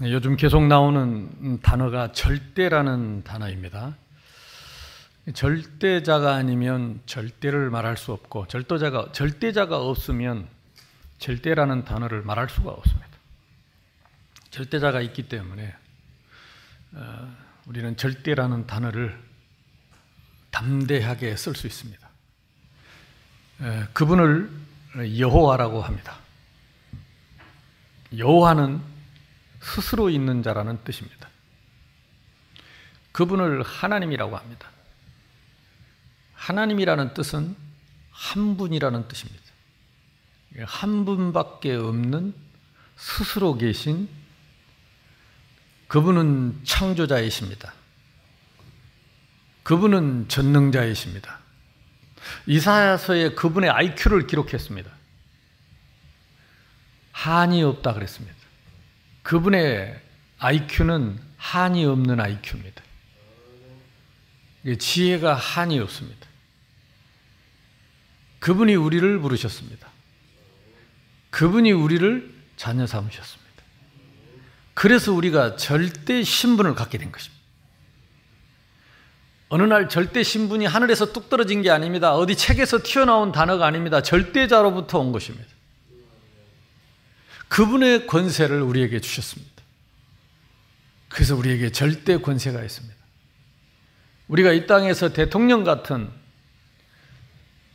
요즘 계속 나오는 단어가 절대라는 단어입니다. 절대자가 아니면 절대를 말할 수 없고 절도자가 절대자가 없으면 절대라는 단어를 말할 수가 없습니다. 절대자가 있기 때문에 어, 우리는 절대라는 단어를 담대하게 쓸 수 있습니다. 그분을 여호와라고 합니다. 여호와는 스스로 있는 자라는 뜻입니다. 그분을 하나님이라고 합니다. 하나님이라는 뜻은 한 분이라는 뜻입니다. 한 분밖에 없는 스스로 계신 그분은 창조자이십니다. 그분은 전능자이십니다. 이사야서에 그분의 IQ를 기록했습니다. 한이 없다 그랬습니다. 그분의 IQ는 한이 없는 IQ입니다. 지혜가 한이 없습니다. 그분이 우리를 부르셨습니다. 그분이 우리를 자녀 삼으셨습니다. 그래서 우리가 절대 신분을 갖게 된 것입니다. 어느 날 절대 신분이 하늘에서 뚝 떨어진 게 아닙니다. 어디 책에서 튀어나온 단어가 아닙니다. 절대자로부터 온 것입니다. 그분의 권세를 우리에게 주셨습니다. 그래서 우리에게 절대 권세가 있습니다. 우리가 이 땅에서 대통령 같은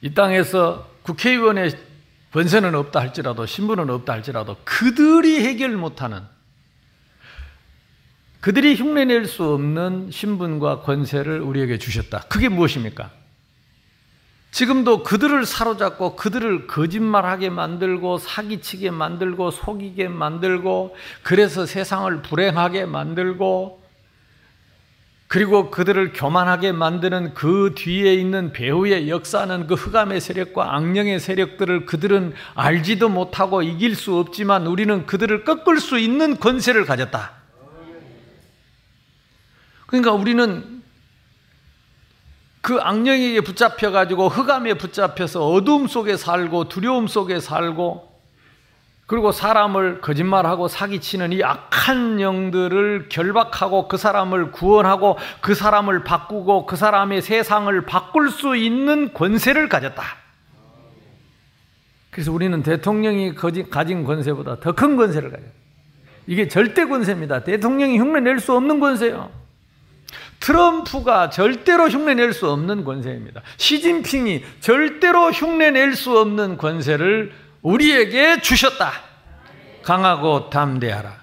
이 땅에서 국회의원의 권세는 없다 할지라도 신분은 없다 할지라도 그들이 해결 못하는 그들이 흉내낼 수 없는 신분과 권세를 우리에게 주셨다. 그게 무엇입니까? 지금도 그들을 사로잡고 그들을 거짓말하게 만들고 사기치게 만들고 속이게 만들고 그래서 세상을 불행하게 만들고 그리고 그들을 교만하게 만드는 그 뒤에 있는 배후의 역사는 그 흑암의 세력과 악령의 세력들을 그들은 알지도 못하고 이길 수 없지만 우리는 그들을 꺾을 수 있는 권세를 가졌다. 그러니까 우리는 그 악령에게 붙잡혀 가지고 흑암에 붙잡혀서 어두움 속에 살고 두려움 속에 살고 그리고 사람을 거짓말하고 사기치는 이 악한 영들을 결박하고 그 사람을 구원하고 그 사람을 바꾸고 그 사람의 세상을 바꿀 수 있는 권세를 가졌다. 그래서 우리는 대통령이 가진 권세보다 더 큰 권세를 가졌다. 이게 절대 권세입니다. 대통령이 흉내 낼 수 없는 권세요. 트럼프가 절대로 흉내낼 수 없는 권세입니다. 시진핑이 절대로 흉내낼 수 없는 권세를 우리에게 주셨다. 강하고 담대하라.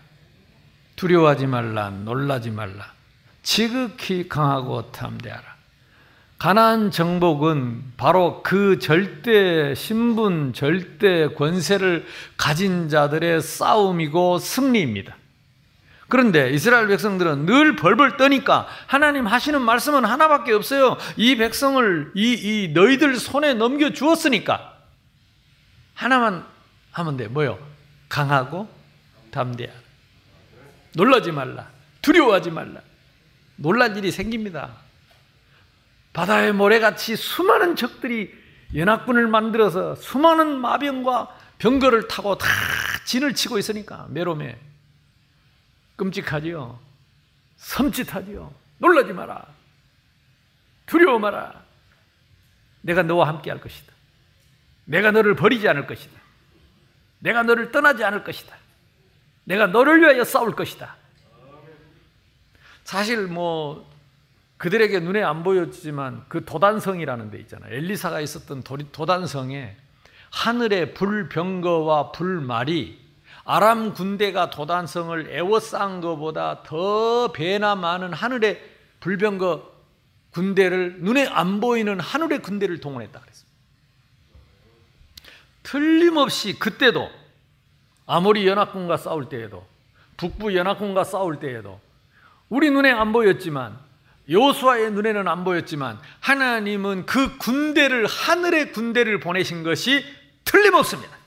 두려워하지 말라. 놀라지 말라. 지극히 강하고 담대하라. 가난 정복은 바로 그 절대 신분, 절대 권세를 가진 자들의 싸움이고 승리입니다. 그런데 이스라엘 백성들은 늘 벌벌 떠니까 하나님 하시는 말씀은 하나밖에 없어요. 이 백성을 이, 이 너희들 손에 넘겨 주었으니까 하나만 하면 돼. 뭐요? 강하고 담대하. 놀라지 말라. 두려워하지 말라. 놀란 일이 생깁니다. 바다의 모래같이 수많은 적들이 연합군을 만들어서 수많은 마병과 병거를 타고 다 진을 치고 있으니까 메로메 끔찍하지요. 섬찟하지요. 놀라지 마라. 두려워 마라. 내가 너와 함께 할 것이다. 내가 너를 버리지 않을 것이다. 내가 너를 떠나지 않을 것이다. 내가 너를 위하여 싸울 것이다. 사실 뭐 그들에게 눈에 안 보였지만 그 도단성이라는 데 있잖아요. 엘리사가 있었던 도단성에 하늘의 불병거와 불말이 아람 군대가 도단성을 애워싼 것보다 더 배나 많은 하늘의 불병거 군대를 눈에 안 보이는 하늘의 군대를 동원했다 그랬습니다. 틀림없이 그때도 아모리 연합군과 싸울 때에도 북부 연합군과 싸울 때에도 우리 눈에 안 보였지만 요수아의 눈에는 안 보였지만 하나님은 그 군대를 하늘의 군대를 보내신 것이 틀림없습니다.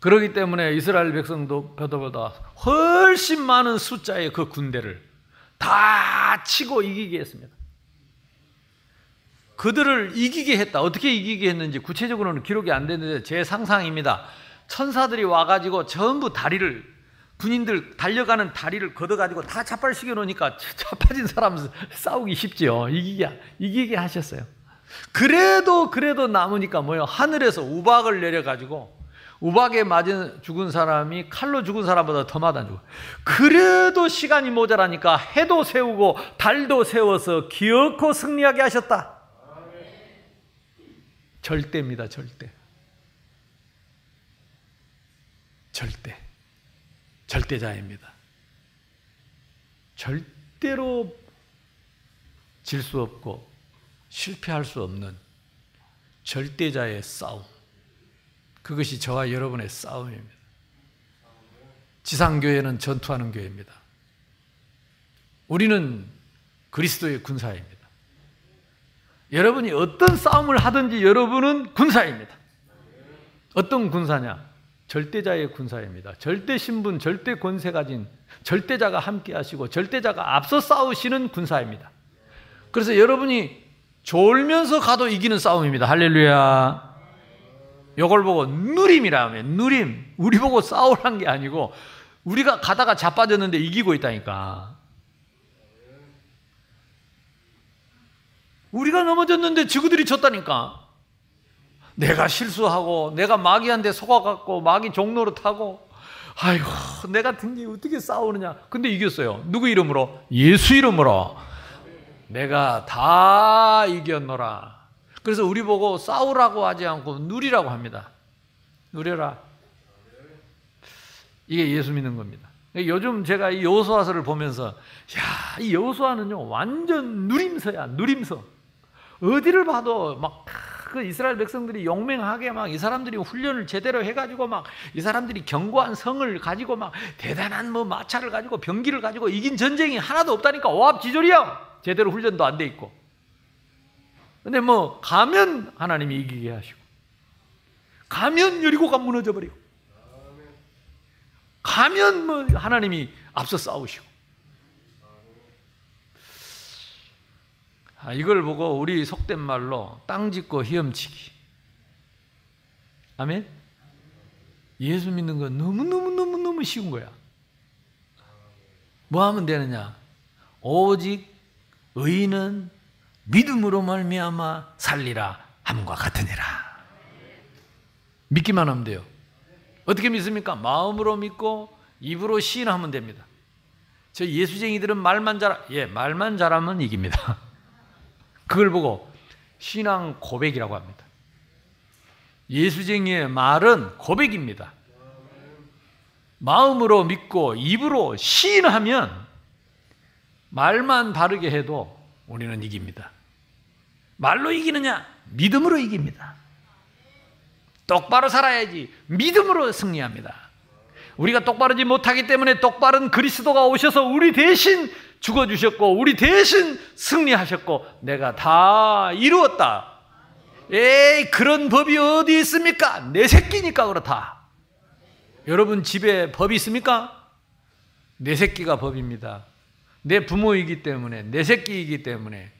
그렇기 때문에 이스라엘 백성도 표도보다 훨씬 많은 숫자의 그 군대를 다 치고 이기게 했습니다. 그들을 이기게 했다. 어떻게 이기게 했는지 구체적으로는 기록이 안 되는데 제 상상입니다. 천사들이 와가지고 전부 다리를 군인들 달려가는 다리를 걷어가지고 다 자빨시켜 놓으니까 자빠진 사람 싸우기 쉽지요. 이기게, 이기게 하셨어요. 그래도, 그래도 남으니까 뭐요? 하늘에서 우박을 내려가지고 우박에 맞은 죽은 사람이 칼로 죽은 사람보다 더 맞아 죽어. 그래도 시간이 모자라니까 해도 세우고 달도 세워서 기어코 승리하게 하셨다. 절대입니다, 절대. 절대. 절대자입니다. 절대로 질 수 없고 실패할 수 없는 절대자의 싸움. 그것이 저와 여러분의 싸움입니다. 지상교회는 전투하는 교회입니다. 우리는 그리스도의 군사입니다. 여러분이 어떤 싸움을 하든지 여러분은 군사입니다. 어떤 군사냐? 절대자의 군사입니다. 절대 신분, 절대 권세 가진 절대자가 함께 하시고 절대자가 앞서 싸우시는 군사입니다. 그래서 여러분이 졸면서 가도 이기는 싸움입니다. 할렐루야. 이걸 보고 누림이라 하면 누림. 우리 보고 싸우란 게 아니고 우리가 가다가 자빠졌는데 이기고 있다니까. 우리가 넘어졌는데 지구들이 졌다니까. 내가 실수하고 내가 마귀한테 속아갖고 마귀 종로로 타고 아이고 내 같은 게 어떻게 싸우느냐 근데 이겼어요 누구 이름으로? 예수 이름으로 내가 다 이겼노라 그래서 우리 보고 싸우라고 하지 않고 누리라고 합니다. 누려라. 이게 예수 믿는 겁니다. 요즘 제가 이 여호수아서를 보면서 야, 이 여호수아는요 완전 누림서야 누림서. 어디를 봐도 막 그 이스라엘 백성들이 용맹하게 막 이 사람들이 훈련을 제대로 해가지고 막 이 사람들이 견고한 성을 가지고 막 대단한 뭐 마차를 가지고 병기를 가지고 이긴 전쟁이 하나도 없다니까. 오합지졸이야. 제대로 훈련도 안 돼 있고. 근데 뭐 가면 하나님이 이기게 하시고 가면 여리고가 무너져 버리고 가면 뭐 하나님이 앞서 싸우시고 아, 이걸 보고 우리 속된 말로 땅 짓고 헤엄치기. 아멘? 예수 믿는 건 너무너무너무너무 쉬운 거야. 뭐 하면 되느냐? 오직 의인은 믿음으로 말미암아 살리라 함과 같으니라. 믿기만 하면 돼요. 어떻게 믿습니까? 마음으로 믿고 입으로 시인하면 됩니다. 저 예수쟁이들은 말만 잘, 예, 말만 잘하면 이깁니다. 그걸 보고 신앙 고백이라고 합니다. 예수쟁이의 말은 고백입니다. 마음으로 믿고 입으로 시인하면 말만 바르게 해도 우리는 이깁니다. 말로 이기느냐? 믿음으로 이깁니다. 똑바로 살아야지 믿음으로 승리합니다. 우리가 똑바르지 못하기 때문에 똑바른 그리스도가 오셔서 우리 대신 죽어주셨고, 우리 대신 승리하셨고, 내가 다 이루었다. 에이, 그런 법이 어디 있습니까? 내 새끼니까 그렇다. 여러분 집에 법이 있습니까? 내 새끼가 법입니다. 내 부모이기 때문에, 내 새끼이기 때문에.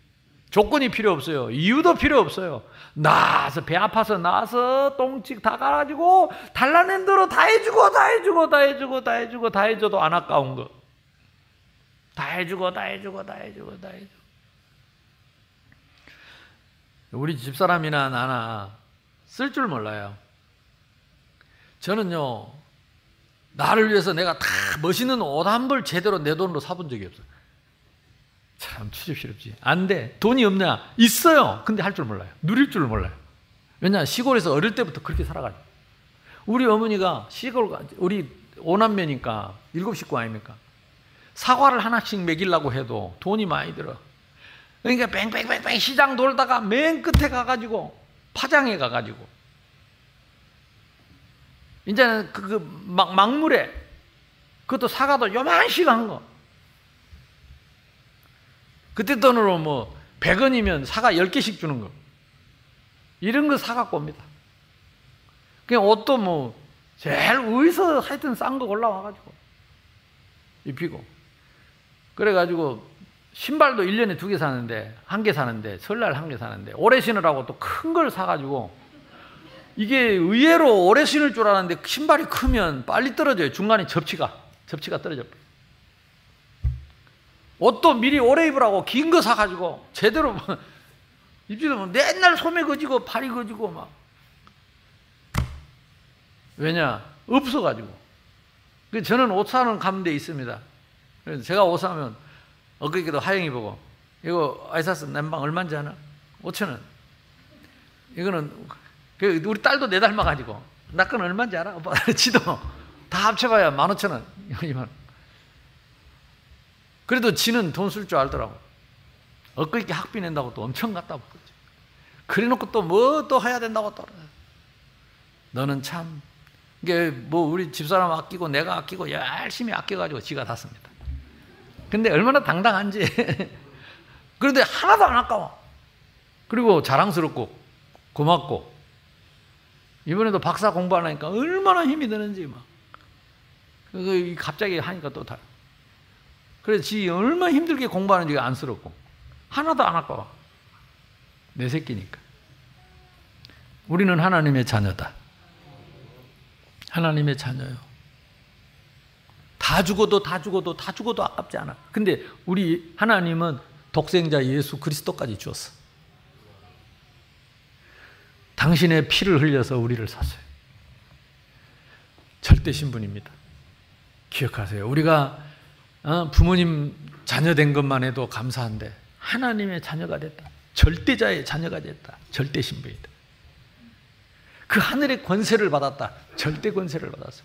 조건이 필요 없어요. 이유도 필요 없어요. 나와서 배 아파서 나와서 똥찍 다 갈아가지고 달라낸 대로 다 해주고 다 해주고 다 해주고 다 해주고 다 해줘도 안 아까운 거. 다 해주고 다 해주고 다 해주고 다 해주고 우리 집사람이나 나나 쓸 줄 몰라요. 저는요 나를 위해서 내가 다 멋있는 옷 한 벌 제대로 내 돈으로 사본 적이 없어요. 참 추접스럽지. 안 돼. 돈이 없냐? 있어요. 근데 할 줄 몰라요. 누릴 줄 몰라요. 왜냐? 시골에서 어릴 때부터 그렇게 살아가지고. 우리 어머니가 시골, 우리 오남매니까 일곱 식구 아닙니까? 사과를 하나씩 먹이려고 해도 돈이 많이 들어. 그러니까 뺑뺑뺑뺑 시장 돌다가 맨 끝에 가가지고 파장에 가가지고 이제는 그, 그 막, 막물에 그것도 사과도 요만씩 한 거. 그때 돈으로 뭐 100원이면 사과 10개씩 주는 거. 이런 거 사갖고 옵니다. 그냥 옷도 뭐 제일 어디서 하여튼 싼거 올라와가지고 입히고 그래가지고 신발도 1년에 두 개 사는데, 한 개 사는데, 설날 한 개 사는데, 오래 신으라고 또 큰 걸 사가지고, 이게 의외로 오래 신을 줄 알았는데, 신발이 크면 빨리 떨어져요. 중간에 접치가. 접시가 떨어져 버려. 옷도 미리 오래 입으라고 긴 거 사가지고 제대로 입지도 뭐 맨날 소매 거지고 팔이 거지고 막 왜냐 없어가지고 그 저는 옷 사는 감대 있습니다. 그래서 제가 옷 사면 엊그저께도 하영이 보고 이거 아이사스 난방 얼마인지 아나? 5천 원. 이거는 그 우리 딸도 내 닮아가지고 나 건 얼마인지 알아? 오빠 지도 다 합쳐봐야 만 오천 원. 그래도 지는 돈 쓸 줄 알더라고. 엊그저께 학비 낸다고 또 엄청 갖다 붙었지. 그래 놓고 또 뭐 또 해야 된다고 또. 너는 참, 이게 뭐 우리 집사람 아끼고 내가 아끼고 열심히 아껴가지고 지가 다 씁니다. 근데 얼마나 당당한지. 그런데 하나도 안 아까워. 그리고 자랑스럽고 고맙고 이번에도 박사 공부하니까 얼마나 힘이 드는지 막. 그 갑자기 하니까 또 다. 그래서 지 얼마나 힘들게 공부하는지 안쓰럽고 하나도 안 아까워. 내 새끼니까. 우리는 하나님의 자녀다. 하나님의 자녀요. 다 죽어도 다 죽어도 다 죽어도 아깝지 않아. 근데 우리 하나님은 독생자 예수 그리스도까지 주었어. 당신의 피를 흘려서 우리를 샀어요. 절대 신분입니다. 기억하세요. 우리가 어, 부모님 자녀 된 것만 해도 감사한데 하나님의 자녀가 됐다. 절대자의 자녀가 됐다. 절대 신분이다. 그 하늘의 권세를 받았다. 절대 권세를 받았어.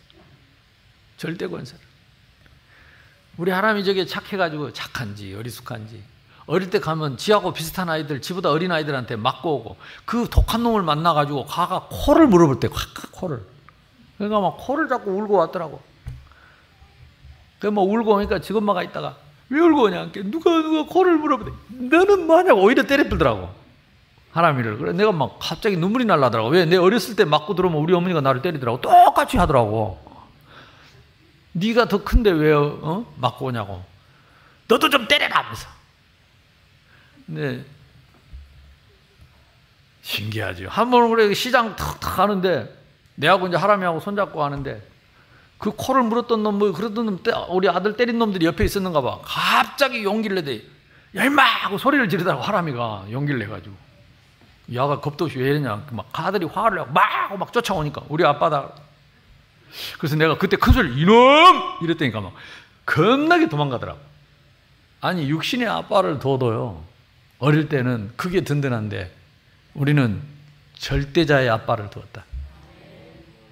절대 권세를. 우리 하나님이 저게 착해가지고 착한지 어리숙한지 어릴 때 가면 지하고 비슷한 아이들 지보다 어린 아이들한테 맞고 오고 그 독한 놈을 만나가지고 가가 코를 물어볼 때 코를 그러니까 막 코를 잡고 울고 왔더라고 그뭐 울고 오니까 지 엄마가 있다가 왜 울고 오냐? 누가 누가 코를 물어보대. 너는 뭐하냐고 오히려 때려들더라고. 하나미를. 그래 내가 막 갑자기 눈물이 날라더라고. 왜? 내 어렸을 때 맞고 들어오면 우리 어머니가 나를 때리더라고. 똑같이 하더라고. 네가 더 큰데 왜 어? 맞고 오냐고. 너도 좀 때려라 하면서. 네. 신기하죠. 한번 그래 시장 탁탁 가는데 내하고 이제 하람이하고 손잡고 하는데 그 코를 물었던 놈, 뭐 그러던 놈, 우리 아들 때린 놈들이 옆에 있었는가 봐. 갑자기 용기를 내대. 야, 임마! 하고 소리를 지르다가 하람이가 용기를 내가지고. 야가 겁도 없이 왜 이러냐. 막 아들이 화를 내고 막 하고 막 쫓아오니까 우리 아빠다. 그래서 내가 그때 큰 소리 이놈! 이랬다니까 막 겁나게 도망가더라고. 아니, 육신의 아빠를 둬도요. 어릴 때는 그게 든든한데 우리는 절대자의 아빠를 두었다.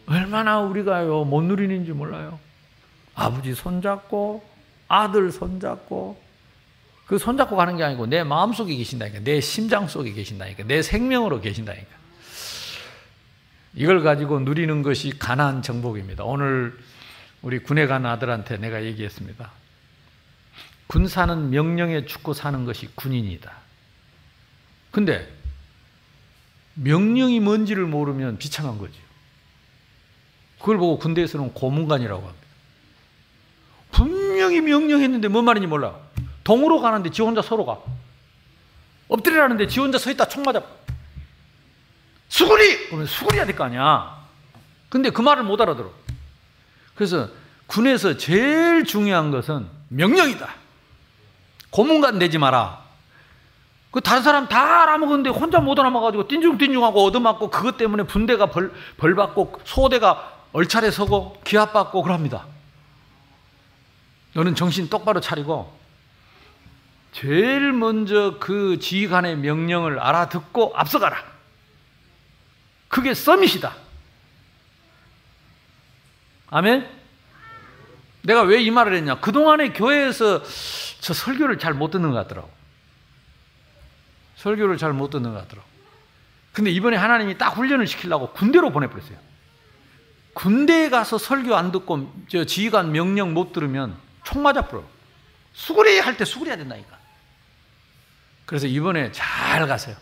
얼마나 우리가요 못 누리는지 몰라요. 아버지 손잡고 아들 손잡고 그 손잡고 가는 게 아니고 내 마음 속에 계신다니까 내 심장 속에 계신다니까 내 생명으로 계신다니까 이걸 가지고 누리는 것이 가난 정복입니다. 오늘 우리 군에 간 아들한테 내가 얘기했습니다. 군사는 명령에 죽고 사는 것이 군인이다. 근데 명령이 뭔지를 모르면 비참한 거죠. 그걸 보고 군대에서는 고문관이라고 합니다. 분명히 명령했는데 뭔 말인지 몰라. 동으로 가는데 지 혼자 서로 가. 엎드리라는데 지 혼자 서 있다 총 맞아. 수군이! 그러면 수군이야 될 거 아니야. 근데 그 말을 못 알아들어. 그래서 군에서 제일 중요한 것은 명령이다. 고문관 되지 마라. 그 다른 사람 다 알아먹었는데 혼자 못 알아먹어가지고 띵중띵중하고 얻어맞고 그것 때문에 분대가 벌, 벌 받고 소대가 얼차례 서고 기합받고 그럽니다. 너는 정신 똑바로 차리고 제일 먼저 그 지휘관의 명령을 알아듣고 앞서가라. 그게 서밋이다. 아멘? 내가 왜 이 말을 했냐? 그동안에 교회에서 저 설교를 잘 못 듣는 것 같더라고. 설교를 잘 못 듣는 것 같더라고. 근데 이번에 하나님이 딱 훈련을 시키려고 군대로 보내버렸어요. 군대에 가서 설교 안 듣고 저 지휘관 명령 못 들으면 총 맞아 버려. 수그리 할 때 수그려야 된다니까. 그래서 이번에 잘 가세요.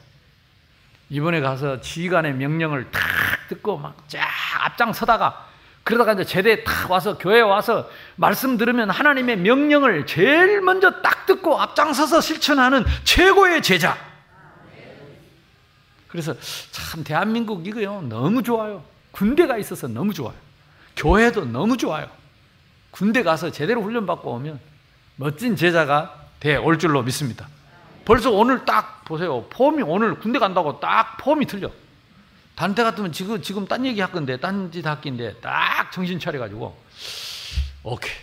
이번에 가서 지휘관의 명령을 탁 듣고 막 쫙 앞장서다가 그러다가 이제 제대에 탁 와서 교회에 와서 말씀 들으면 하나님의 명령을 제일 먼저 딱 듣고 앞장서서 실천하는 최고의 제자. 그래서 참 대한민국 이거요 너무 좋아요. 군대가 있어서 너무 좋아요. 교회도 너무 좋아요. 군대 가서 제대로 훈련받고 오면 멋진 제자가 돼 올 줄로 믿습니다. 벌써 오늘 딱 보세요. 폼이 오늘 군대 간다고 딱 폼이 틀려. 단테 같으면 지금, 지금 딴 얘기 할 건데, 딴짓 할긴데, 딱 정신 차려가지고, 오케이.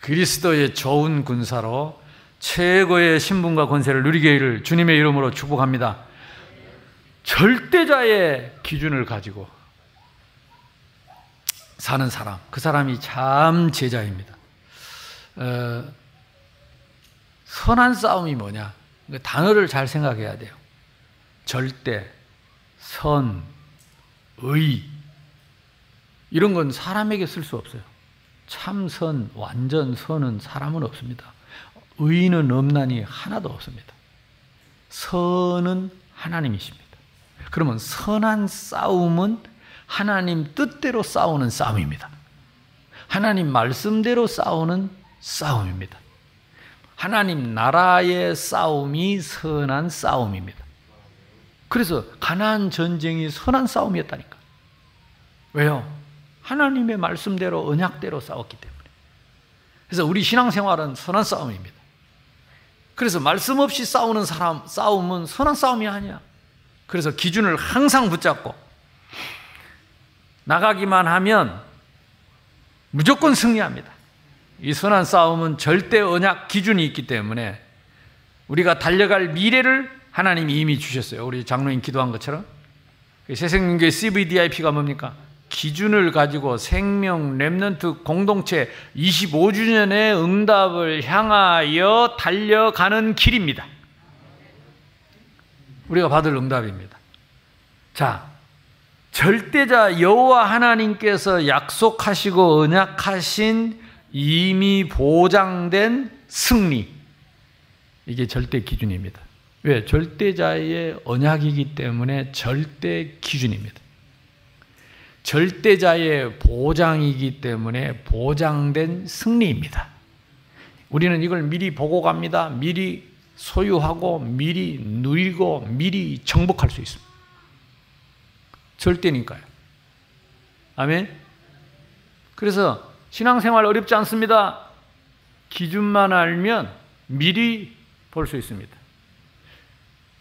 그리스도의 좋은 군사로 최고의 신분과 권세를 누리게 를 주님의 이름으로 축복합니다. 절대자의 기준을 가지고 사는 사람, 그 사람이 참 제자입니다. 어, 선한 싸움이 뭐냐? 그 단어를 잘 생각해야 돼요. 절대, 선, 의. 이런 건 사람에게 쓸 수 없어요. 참선, 완전 선은 사람은 없습니다. 의는 없나니 하나도 없습니다. 선은 하나님이십니다. 그러면 선한 싸움은 하나님 뜻대로 싸우는 싸움입니다. 하나님 말씀대로 싸우는 싸움입니다. 하나님 나라의 싸움이 선한 싸움입니다. 그래서 가나안 전쟁이 선한 싸움이었다니까. 왜요? 하나님의 말씀대로 언약대로 싸웠기 때문에. 그래서 우리 신앙생활은 선한 싸움입니다. 그래서 말씀 없이 싸우는 사람 싸움은 선한 싸움이 아니야. 그래서 기준을 항상 붙잡고 나가기만 하면 무조건 승리합니다. 이 선한 싸움은 절대 언약 기준이 있기 때문에 우리가 달려갈 미래를 하나님이 이미 주셨어요. 우리 장로님 기도한 것처럼. 그 새생명교회 CVDIP가 뭡니까? 기준을 가지고 생명 remnant 공동체 25주년의 응답을 향하여 달려가는 길입니다. 우리가 받을 응답입니다. 자, 절대자 여호와 하나님께서 약속하시고 언약하신 이미 보장된 승리. 이게 절대 기준입니다. 왜? 절대자의 언약이기 때문에 절대 기준입니다. 절대자의 보장이기 때문에 보장된 승리입니다. 우리는 이걸 미리 보고 갑니다. 미리 소유하고, 미리 누리고, 미리 정복할 수 있습니다. 절대니까요. 아멘? 그래서 신앙생활 어렵지 않습니다. 기준만 알면 미리 볼 수 있습니다.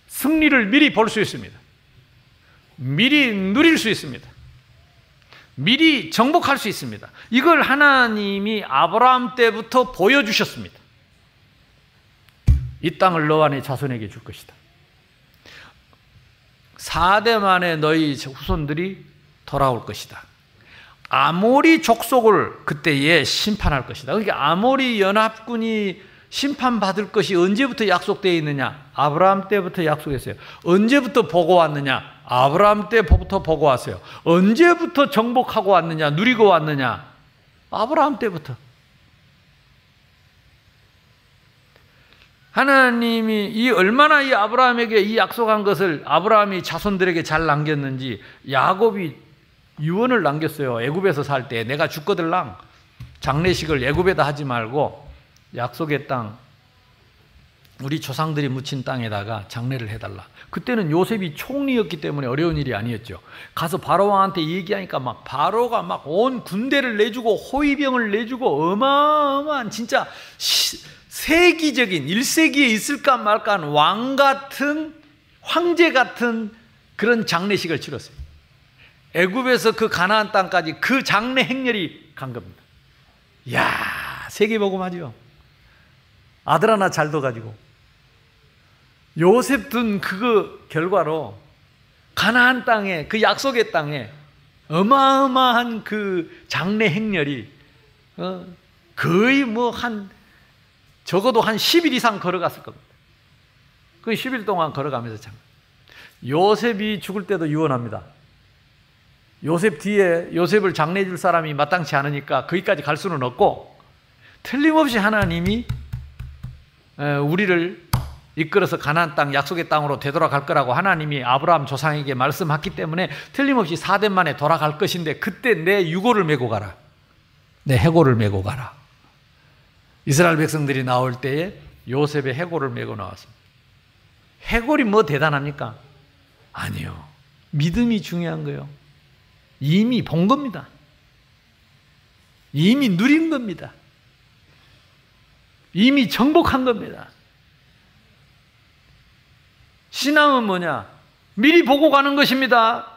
승리를 미리 볼 수 있습니다. 미리 누릴 수 있습니다. 미리 정복할 수 있습니다. 이걸 하나님이 아브라함 때부터 보여주셨습니다. 이 땅을 너와 네 자손에게 줄 것이다. 4대 만에 너희 후손들이 돌아올 것이다. 아모리 족속을 그때에 심판할 것이다. 그러니까 아모리 연합군이 심판받을 것이 언제부터 약속되어 있느냐? 아브라함 때부터 약속했어요. 언제부터 보고 왔느냐? 아브라함 때부터 보고 왔어요. 언제부터 정복하고 왔느냐? 누리고 왔느냐? 아브라함 때부터. 하나님이 이 얼마나 이 아브라함에게 이 약속한 것을 아브라함이 자손들에게 잘 남겼는지 야곱이 유언을 남겼어요. 애굽에서 살 때 내가 죽거들랑 장례식을 애굽에다 하지 말고 약속의 땅 우리 조상들이 묻힌 땅에다가 장례를 해달라. 그때는 요셉이 총리였기 때문에 어려운 일이 아니었죠. 가서 바로 왕한테 얘기하니까 막 바로가 막 온 군대를 내주고 호위병을 내주고 어마어마한 진짜 세기적인 1세기에 있을까 말까 왕 같은 황제 같은 그런 장례식을 치렀어요. 애굽에서 그 가나안 땅까지 그 장례 행렬이 간 겁니다. 야, 세계복음하죠. 아들 하나 잘 둬가지고 요셉 둔그 결과로 가나안 땅에 그 약속의 땅에 어마어마한 그 장례 행렬이 어, 거의 뭐 한 적어도 한 10일 이상 걸어갔을 겁니다. 그 10일 동안 걸어가면서 참. 요셉이 죽을 때도 유언합니다. 요셉 뒤에 요셉을 장례해 줄 사람이 마땅치 않으니까 거기까지 갈 수는 없고 틀림없이 하나님이 우리를 이끌어서 가나안 땅 약속의 땅으로 되돌아갈 거라고 하나님이 아브라함 조상에게 말씀했기 때문에 틀림없이 4대 만에 돌아갈 것인데 그때 내 유고를 메고 가라. 내 해고를 메고 가라. 이스라엘 백성들이 나올 때에 요셉의 해골을 메고 나왔습니다. 해골이 뭐 대단합니까? 아니요. 믿음이 중요한 거요. 이미 본 겁니다. 이미 누린 겁니다. 이미 정복한 겁니다. 신앙은 뭐냐? 미리 보고 가는 것입니다.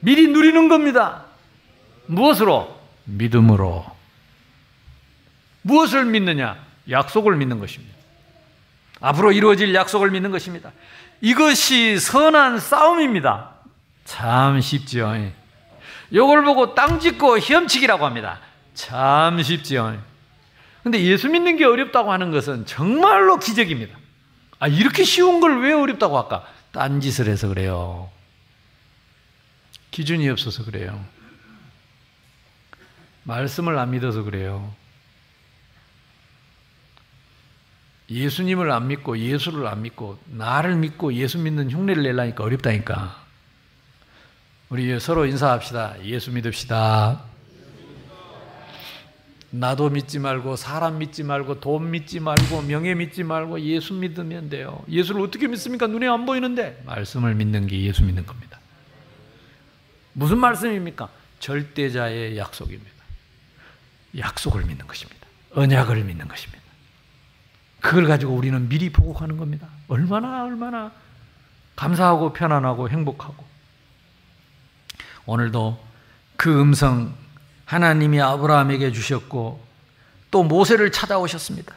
미리 누리는 겁니다. 무엇으로? 믿음으로. 무엇을 믿느냐? 약속을 믿는 것입니다. 앞으로 이루어질 약속을 믿는 것입니다. 이것이 선한 싸움입니다. 참 쉽지요. 요걸 보고 땅 짓고 헤엄치기라고 합니다. 참 쉽지요. 근데 예수 믿는 게 어렵다고 하는 것은 정말로 기적입니다. 아, 이렇게 쉬운 걸 왜 어렵다고 할까? 딴짓을 해서 그래요. 기준이 없어서 그래요. 말씀을 안 믿어서 그래요. 예수님을 안 믿고 예수를 안 믿고 나를 믿고 예수 믿는 흉내를 내려니까 어렵다니까. 우리 서로 인사합시다. 예수 믿읍시다. 나도 믿지 말고 사람 믿지 말고 돈 믿지 말고 명예 믿지 말고 예수 믿으면 돼요. 예수를 어떻게 믿습니까? 눈에 안 보이는데 말씀을 믿는 게 예수 믿는 겁니다. 무슨 말씀입니까? 절대자의 약속입니다. 약속을 믿는 것입니다. 언약을 믿는 것입니다. 그걸 가지고 우리는 미리 보고 가는 겁니다. 얼마나 얼마나 감사하고 편안하고 행복하고 오늘도 그 음성 하나님이 아브라함에게 주셨고 또 모세를 찾아오셨습니다.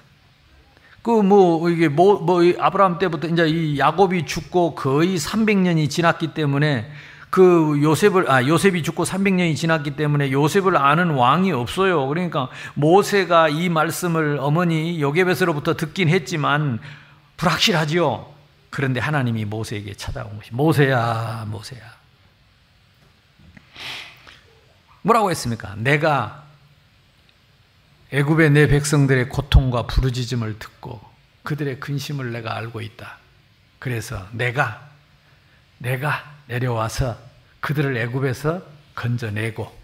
그 뭐 이게 뭐, 뭐 아브라함 때부터 이제 이 야곱이 죽고 거의 300년이 지났기 때문에 그 요셉을 아 요셉이 죽고 300년이 지났기 때문에 요셉을 아는 왕이 없어요. 그러니까 모세가 이 말씀을 어머니 요게벳으로부터 듣긴 했지만 불확실하지요. 그런데 하나님이 모세에게 찾아온 것이 모세야, 모세야. 뭐라고 했습니까? 내가 애굽의 내 백성들의 고통과 부르짖음을 듣고 그들의 근심을 내가 알고 있다. 그래서 내가 내가 내려와서 그들을 애굽에서 건져내고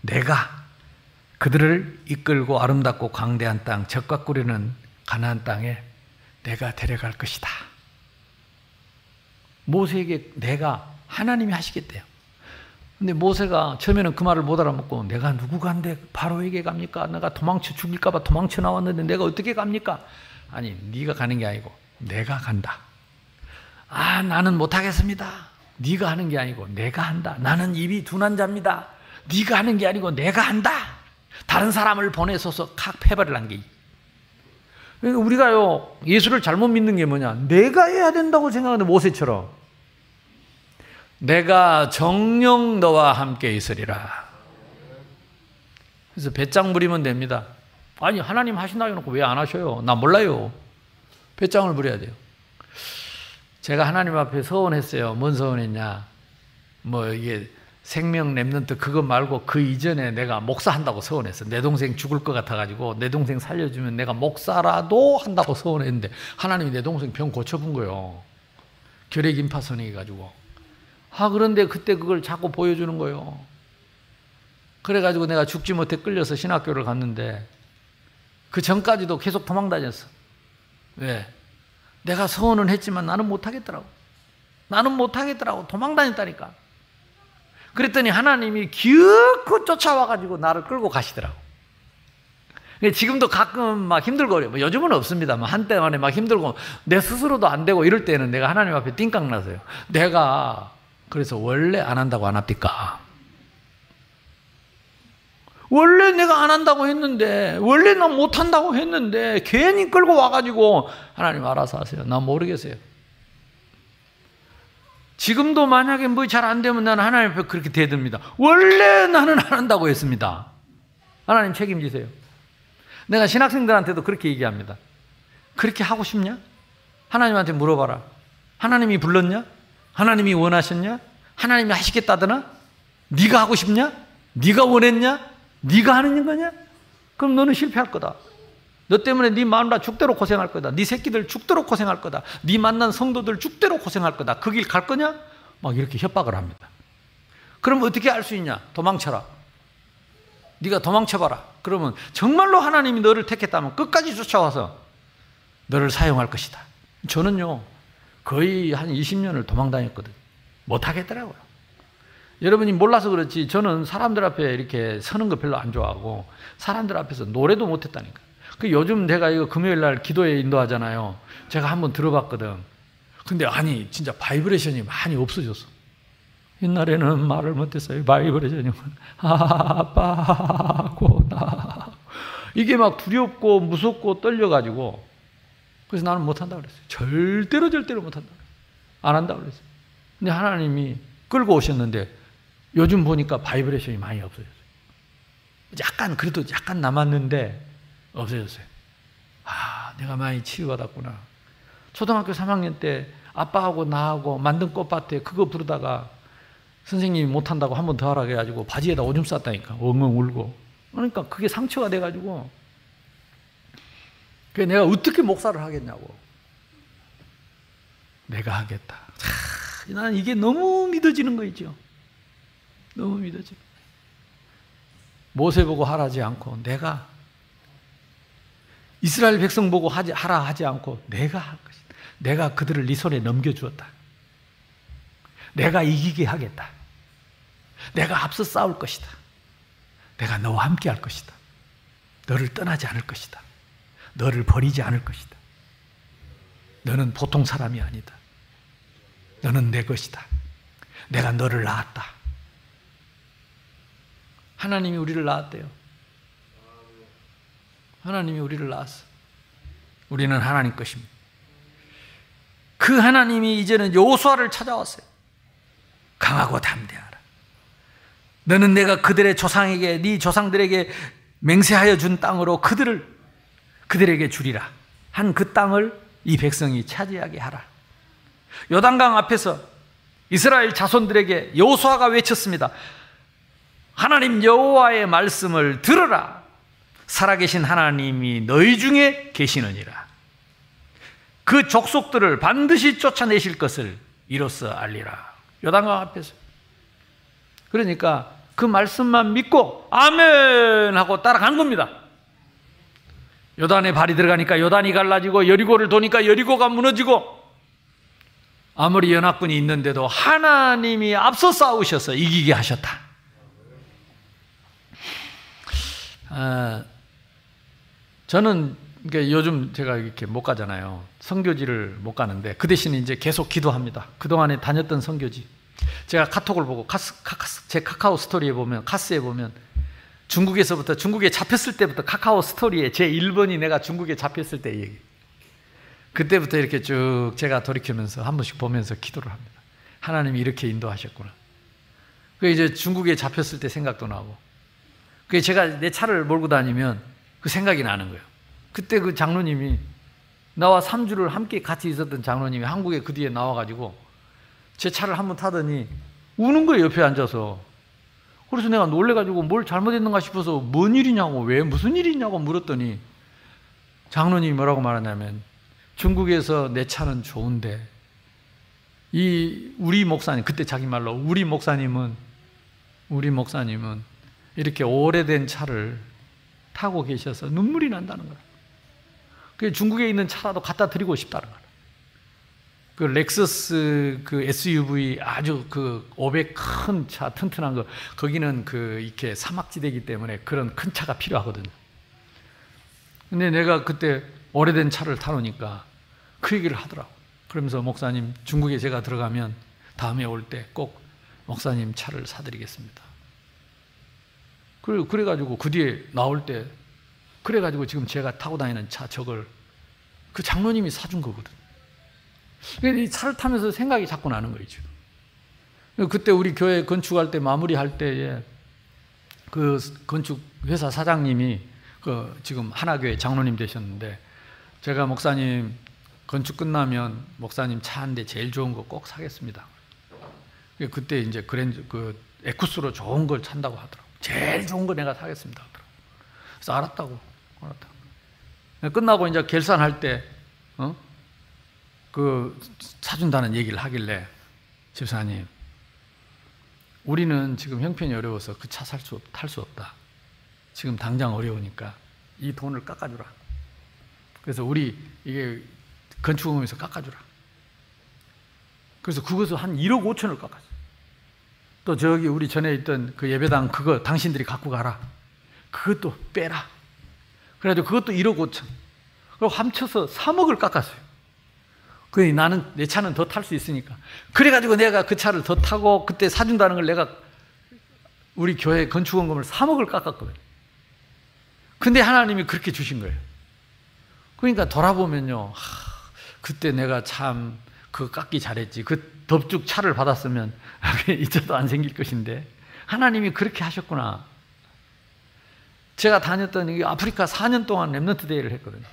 내가 그들을 이끌고 아름답고 광대한 땅 적과 꾸리는 가나안 땅에 내가 데려갈 것이다. 모세에게 내가 하나님이 하시겠대요. 근데 모세가 처음에는 그 말을 못 알아먹고 내가 누구 간데 바로에게 갑니까? 내가 도망쳐 죽일까 봐 도망쳐 나왔는데 내가 어떻게 갑니까? 아니 네가 가는 게 아니고 내가 간다. 아 나는 못하겠습니다. 네가 하는 게 아니고 내가 한다. 나는 입이 둔한 자입니다. 네가 하는 게 아니고 내가 한다. 다른 사람을 보내서서 칵 패버를 한 게. 그러니까 우리가요 예수를 잘못 믿는 게 뭐냐? 내가 해야 된다고 생각하는 모세처럼 내가 정령 너와 함께 있으리라. 그래서 배짱 부리면 됩니다. 아니, 하나님 하신다 해놓고 왜 안 하셔요? 나 몰라요. 배짱을 부려야 돼요. 제가 하나님 앞에 서원했어요. 뭔 서원했냐? 뭐, 이게 생명 랩런트 그거 말고 그 이전에 내가 목사한다고 서원했어. 내 동생 죽을 것 같아가지고 내 동생 살려주면 내가 목사라도 한다고 서원했는데 하나님이 내 동생 병 고쳐본 거요. 결핵 임파선이 가지고. 아, 그런데 그때 그걸 자꾸 보여주는 거예요. 그래가지고 내가 죽지 못해 끌려서 신학교를 갔는데 그 전까지도 계속 도망 다녔어. 왜? 내가 서원은 했지만 나는 못하겠더라고. 나는 못하겠더라고. 도망 다녔다니까. 그랬더니 하나님이 기어코 쫓아와가지고 나를 끌고 가시더라고. 지금도 가끔 막 힘들고 뭐 요즘은 없습니다. 뭐 한때 만에 막 힘들고 내 스스로도 안 되고 이럴 때는 내가 하나님 앞에 띵깡 나서요. 내가 그래서 원래 안 한다고 안 합니까? 원래 내가 안 한다고 했는데, 원래 나 못 한다고 했는데, 괜히 끌고 와가지고, 하나님 알아서 하세요. 나 모르겠어요. 지금도 만약에 뭐 잘 안 되면 나는 하나님 앞에 그렇게 대듭니다. 원래 나는 안 한다고 했습니다. 하나님 책임지세요. 내가 신학생들한테도 그렇게 얘기합니다. 그렇게 하고 싶냐? 하나님한테 물어봐라. 하나님이 불렀냐? 하나님이 원하셨냐? 하나님이 하시겠다더나? 네가 하고 싶냐? 네가 원했냐? 네가 하는 거냐? 그럼 너는 실패할 거다. 너 때문에 네 마누라 죽대로 고생할 거다. 네 새끼들 죽대로 고생할 거다. 네 만난 성도들 죽대로 고생할 거다. 그 길 갈 거냐? 막 이렇게 협박을 합니다. 그럼 어떻게 할수 있냐? 도망쳐라. 네가 도망쳐봐라. 그러면 정말로 하나님이 너를 택했다면 끝까지 쫓아와서 너를 사용할 것이다. 저는요, 거의 한 20년을 도망 다녔거든요. 못 하겠더라고요. 여러분이 몰라서 그렇지 저는 사람들 앞에 이렇게 서는 거 별로 안 좋아하고 사람들 앞에서 노래도 못 했다니까. 그 요즘 내가 이거 금요일 날 기도에 인도하잖아요. 제가 한번 들어봤거든. 근데 아니 진짜 바이브레이션이 많이 없어졌어. 옛날에는 말을 못했어요. 바이브레이션이 아빠고 나 이게 막 두렵고 무섭고 떨려가지고 그래서 나는 못한다 그랬어요. 절대로 절대로 못한다. 안 한다 그랬어요. 근데 하나님이 끌고 오셨는데 요즘 보니까 바이브레이션이 많이 없어졌어요. 약간 그래도 약간 남았는데 없어졌어요. 아, 내가 많이 치유받았구나. 초등학교 3학년 때 아빠하고 나하고 만든 꽃밭에 그거 부르다가 선생님이 못한다고 한 번 더 하라 해가지고 바지에다 오줌 쌌다니까. 엉엉 울고. 그러니까 그게 상처가 돼가지고. 그 내가 어떻게 목사를 하겠냐고. 내가 하겠다. 차, 나는 이게 너무 믿어지는 거 있죠. 너무 믿어져. 모세 보고 하라지 않고 내가 이스라엘 백성 보고 하지, 하라 하지 않고 내가 할 것이다. 내가 그들을 네 손에 넘겨주었다. 내가 이기게 하겠다. 내가 앞서 싸울 것이다. 내가 너와 함께 할 것이다. 너를 떠나지 않을 것이다. 너를 버리지 않을 것이다. 너는 보통 사람이 아니다. 너는 내 것이다. 내가 너를 낳았다. 하나님이 우리를 낳았대요. 하나님이 우리를 낳았어. 우리는 하나님 것입니다. 그 하나님이 이제는 요수아를 찾아왔어요. 강하고 담대하라. 너는 내가 그들의 조상에게 네 조상들에게 맹세하여 준 땅으로 그들을 그들에게 주리라. 한 그 땅을 이 백성이 차지하게 하라. 요단강 앞에서 이스라엘 자손들에게 여호수아가 외쳤습니다. 하나님 여호와의 말씀을 들으라. 살아계신 하나님이 너희 중에 계시느니라. 그 족속들을 반드시 쫓아내실 것을 이로써 알리라. 요단강 앞에서. 그러니까 그 말씀만 믿고 아멘 하고 따라간 겁니다. 요단에 발이 들어가니까 요단이 갈라지고 여리고를 도니까 여리고가 무너지고 아무리 연합군이 있는데도 하나님이 앞서 싸우셔서 이기게 하셨다. 아, 저는 요즘 제가 이렇게 못 가잖아요. 성교지를 못 가는데 그 대신에 이제 계속 기도합니다. 그동안에 다녔던 성교지. 제가 카톡을 보고 카스, 카카스, 제 카카오 스토리에 보면 카스에 보면 중국에서부터 중국에 잡혔을 때부터 카카오 스토리에 제 1번이 내가 중국에 잡혔을 때 얘기. 그때부터 이렇게 쭉 제가 돌이키면서 한 번씩 보면서 기도를 합니다. 하나님이 이렇게 인도하셨구나. 그 이제 중국에 잡혔을 때 생각도 나고. 그 제가 내 차를 몰고 다니면 그 생각이 나는 거예요. 그때 그 장로님이 나와 3주를 함께 같이 있었던 장로님이 한국에 그 뒤에 나와가지고 제 차를 한번 타더니 우는 거예요, 옆에 앉아서. 그래서 내가 놀래가지고 뭘 잘못했는가 싶어서 뭔 일이냐고, 왜, 무슨 일이냐고 물었더니 장로님이 뭐라고 말하냐면 중국에서 내 차는 좋은데 이 우리 목사님 그때 자기 말로 우리 목사님은 우리 목사님은 이렇게 오래된 차를 타고 계셔서 눈물이 난다는. 그 중국에 있는 차라도 갖다 드리고 싶다는 거야. 그 렉서스 그 SUV 아주 그 500 큰 차 튼튼한 거 거기는 그 이렇게 사막지대이기 때문에 그런 큰 차가 필요하거든요. 근데 내가 그때 오래된 차를 타놓으니까 그 얘기를 하더라고. 그러면서 목사님 중국에 제가 들어가면 다음에 올 때 꼭 목사님 차를 사드리겠습니다. 그래 그래가지고 그 뒤에 나올 때 그래가지고 지금 제가 타고 다니는 차 저걸 그 장로님이 사준 거거든. 이 차를 타면서 생각이 자꾸 나는 거죠. 그때 우리 교회 건축할 때 마무리할 때에 그 건축 회사 사장님이 그 지금 하나교회 장로님 되셨는데 제가 목사님 건축 끝나면 목사님 차 한 대 제일 좋은 거 꼭 사겠습니다. 그때 이제 그랜저 그 에쿠스로 좋은 걸 산다고 하더라고. 제일 좋은 거 내가 사겠습니다. 그래서 알았다고. 알았다고. 끝나고 이제 결산할 때, 어? 그 사준다는 얘기를 하길래 집사님, 우리는 지금 형편이 어려워서 그 차 살 수, 탈 수 없다. 지금 당장 어려우니까 이 돈을 깎아주라. 그래서 우리 이게 건축공에서 깎아주라. 그래서 그것을 한 1억 5천을 깎았어. 또 저기 우리 전에 있던 그 예배당 그거 당신들이 갖고 가라. 그것도 빼라. 그래가지고 그것도 1억 5천. 그리고 합쳐서 3억을 깎았어요. 그 나는 내 차는 더 탈 수 있으니까. 그래가지고 내가 그 차를 더 타고 그때 사준다는 걸 내가 우리 교회 건축원금을 3억을 깎았거든요. 근데 하나님이 그렇게 주신 거예요. 그러니까 돌아보면요. 하, 그때 내가 참 그 깎기 잘했지. 그 덥죽 차를 받았으면 이자도 안 생길 것인데 하나님이 그렇게 하셨구나. 제가 다녔던 아프리카 4년 동안 랩런트 대회를 했거든요.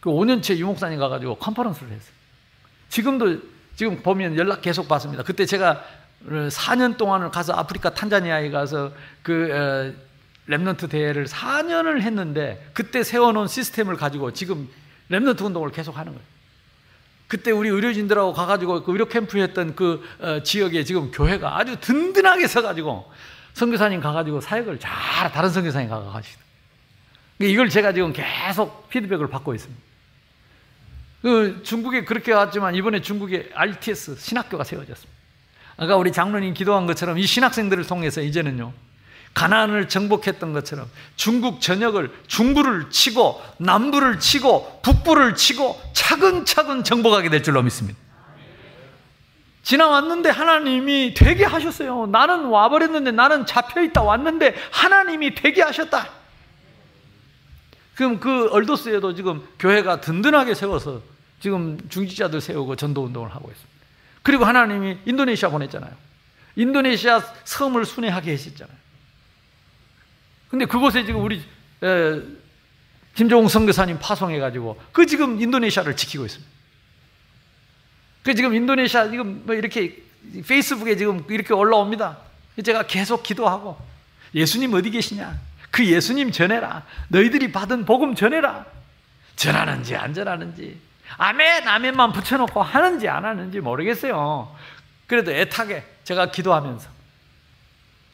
그 5년째 유목사님 가가지고 conference를 했어요. 지금도 지금 보면 연락 계속 받습니다. 그때 제가 4년 동안을 가서 아프리카 탄자니아에 가서 그 remnant 대회를 4년을 했는데 그때 세워놓은 시스템을 가지고 지금 remnant 운동을 계속 하는 거예요. 그때 우리 의료진들하고 가가지고 그 의료 캠프 했던 그 어, 지역에 지금 교회가 아주 든든하게 서가지고 선교사님 가가지고 사역을 잘 다른 선교사님 가가 하시더 그러니까 이걸 제가 지금 계속 피드백을 받고 있습니다. 그 중국에 그렇게 왔지만 이번에 중국에 RTS 신학교가 세워졌습니다. 아까 우리 장로님 기도한 것처럼 이 신학생들을 통해서 이제는요 가난을 정복했던 것처럼 중국 전역을 중부를 치고 남부를 치고 북부를 치고 차근차근 정복하게 될 줄로 믿습니다. 지나왔는데 하나님이 되게 하셨어요. 나는 와버렸는데 나는 잡혀있다 왔는데 하나님이 되게 하셨다. 그럼 그 얼도스에도 지금 교회가 든든하게 세워서 지금 중지자들 세우고 전도 운동을 하고 있습니다. 그리고 하나님이 인도네시아 보냈잖아요. 인도네시아 섬을 순회하게 하셨잖아요. 근데 그곳에 지금 우리 에, 김종웅 선교사님 파송해가지고 그 지금 인도네시아를 지키고 있습니다. 그 지금 인도네시아 지금 뭐 이렇게 페이스북에 지금 이렇게 올라옵니다. 제가 계속 기도하고 예수님 어디 계시냐? 그 예수님 전해라. 너희들이 받은 복음 전해라. 전하는지 안 전하는지. 아멘, 아멘만 붙여놓고 하는지 안 하는지 모르겠어요. 그래도 애타게 제가 기도하면서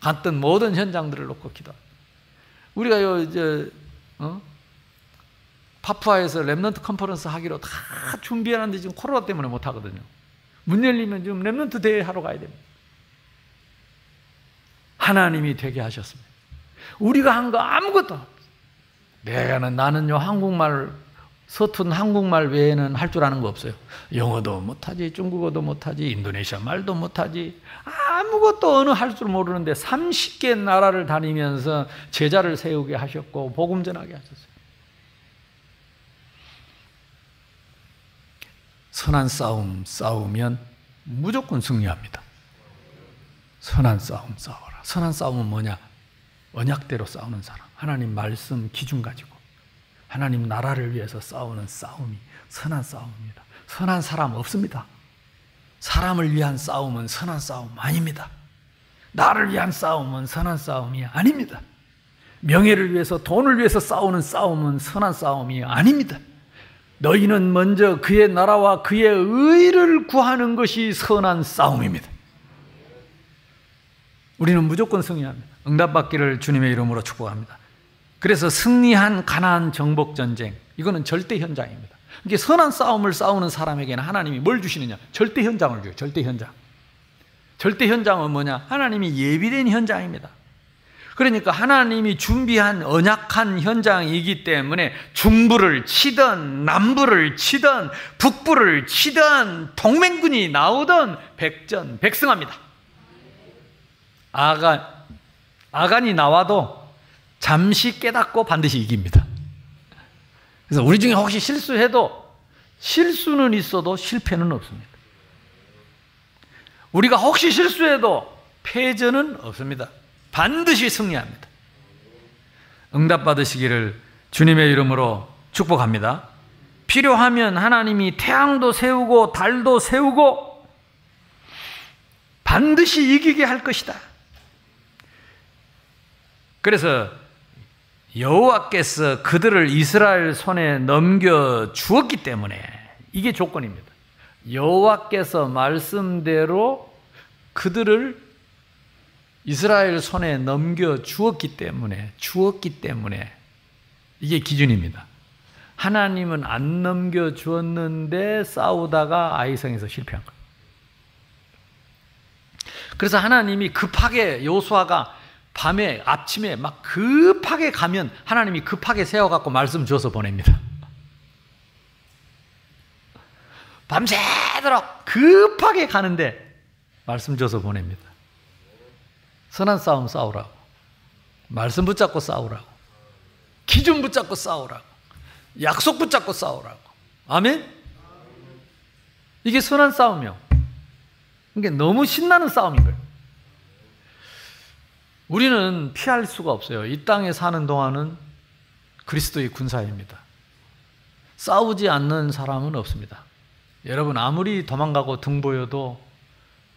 갔던 모든 현장들을 놓고 기도합니다. 우리가 요 이제 어? 파푸아에서 remnant conference 하기로 다 준비하는데 지금 코로나 때문에 못 하거든요. 문 열리면 지금 remnant 대회 하러 가야 됩니다. 하나님이 되게 하셨습니다. 우리가 한 거 아무것도 내가는 나는요 한국말 서툰 한국말 외에는 할 줄 아는 거 없어요. 영어도 못하지, 중국어도 못하지, 인도네시아 말도 못하지, 아무것도 어느 할 줄 모르는데 30개 나라를 다니면서 제자를 세우게 하셨고, 복음 전하게 하셨어요. 선한 싸움 싸우면 무조건 승리합니다. 선한 싸움 싸워라. 선한 싸움은 뭐냐? 언약대로 싸우는 사람. 하나님 말씀 기준 가지고. 하나님 나라를 위해서 싸우는 싸움이 선한 싸움입니다. 선한 사람 없습니다. 사람을 위한 싸움은 선한 싸움 아닙니다. 나를 위한 싸움은 선한 싸움이 아닙니다. 명예를 위해서 돈을 위해서 싸우는 싸움은 선한 싸움이 아닙니다. 너희는 먼저 그의 나라와 그의 의를 구하는 것이 선한 싸움입니다. 우리는 무조건 승리합니다. 응답받기를 주님의 이름으로 축복합니다. 그래서 승리한 가나안 정복 전쟁 이거는 절대 현장입니다. 이게 선한 싸움을 싸우는 사람에게는 하나님이 뭘 주시느냐? 절대 현장을 줘요. 절대 현장. 절대 현장은 뭐냐? 하나님이 예비된 현장입니다. 그러니까 하나님이 준비한 언약한 현장이기 때문에 중부를 치든 남부를 치든 북부를 치든 동맹군이 나오든 백전 백승합니다. 아간 아간이 나와도 잠시 깨닫고 반드시 이깁니다. 그래서 우리 중에 혹시 실수해도 실수는 있어도 실패는 없습니다. 우리가 혹시 실수해도 패전은 없습니다. 반드시 승리합니다. 응답 받으시기를 주님의 이름으로 축복합니다. 필요하면 하나님이 태양도 세우고 달도 세우고 반드시 이기게 할 것이다. 그래서 여호와께서 그들을 이스라엘 손에 넘겨 주었기 때문에 이게 조건입니다. 여호와께서 말씀대로 그들을 이스라엘 손에 넘겨 주었기 때문에 주었기 때문에 이게 기준입니다. 하나님은 안 넘겨 주었는데 싸우다가 아이성에서 실패한 거예요. 그래서 하나님이 급하게 요수아가 밤에 아침에 막 급하게 가면 하나님이 급하게 세워 갖고 말씀 줘서 보냅니다. 밤새도록 급하게 가는데 말씀 줘서 보냅니다. 선한 싸움 싸우라고. 말씀 붙잡고 싸우라고. 기준 붙잡고 싸우라고. 약속 붙잡고 싸우라고. 아멘? 이게 선한 싸움이요. 이게 너무 신나는 싸움인 거예요. 우리는 피할 수가 없어요. 이 땅에 사는 동안은 그리스도의 군사입니다. 싸우지 않는 사람은 없습니다. 여러분 아무리 도망가고 등 보여도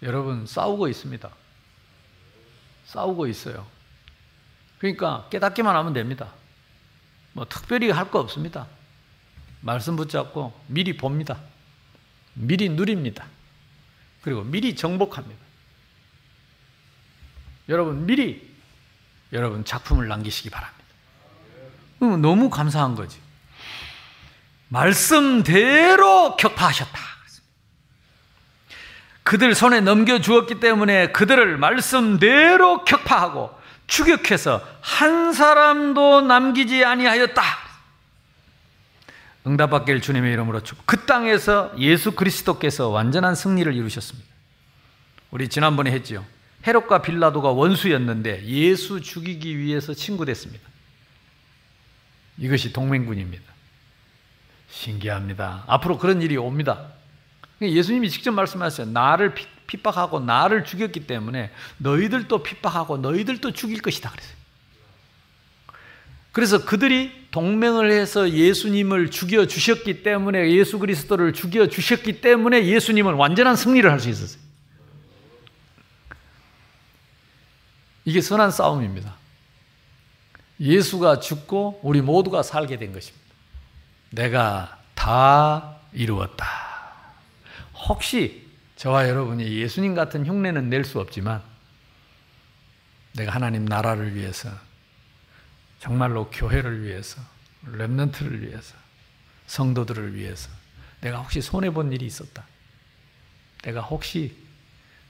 여러분 싸우고 있습니다. 싸우고 있어요. 그러니까 깨닫기만 하면 됩니다. 뭐 특별히 할 거 없습니다. 말씀 붙잡고 미리 봅니다. 미리 누립니다. 그리고 미리 정복합니다. 여러분 미리 여러분 작품을 남기시기 바랍니다. 너무 감사한 거지. 말씀대로 격파하셨다. 그들 손에 넘겨주었기 때문에 그들을 말씀대로 격파하고 추격해서 한 사람도 남기지 아니하였다. 응답받길 주님의 이름으로. 그 땅에서 예수 그리스도께서 완전한 승리를 이루셨습니다. 우리 지난번에 했지요. 헤롯과 빌라도가 원수였는데 예수 죽이기 위해서 친구 됐습니다. 이것이 동맹군입니다. 신기합니다. 앞으로 그런 일이 옵니다. 예수님이 직접 말씀하셨어요. 나를 핍박하고 나를 죽였기 때문에 너희들도 핍박하고 너희들도 죽일 것이다 그랬어요. 그래서 그들이 동맹을 해서 예수님을 죽여 주셨기 때문에 예수 그리스도를 죽여 주셨기 때문에 예수님은 완전한 승리를 할 수 있었어요. 이게 선한 싸움입니다. 예수가 죽고 우리 모두가 살게 된 것입니다. 내가 다 이루었다. 혹시 저와 여러분이 예수님 같은 흉내는 낼 수 없지만 내가 하나님 나라를 위해서 정말로 교회를 위해서 렘넌트를 위해서 성도들을 위해서 내가 혹시 손해 본 일이 있었다. 내가 혹시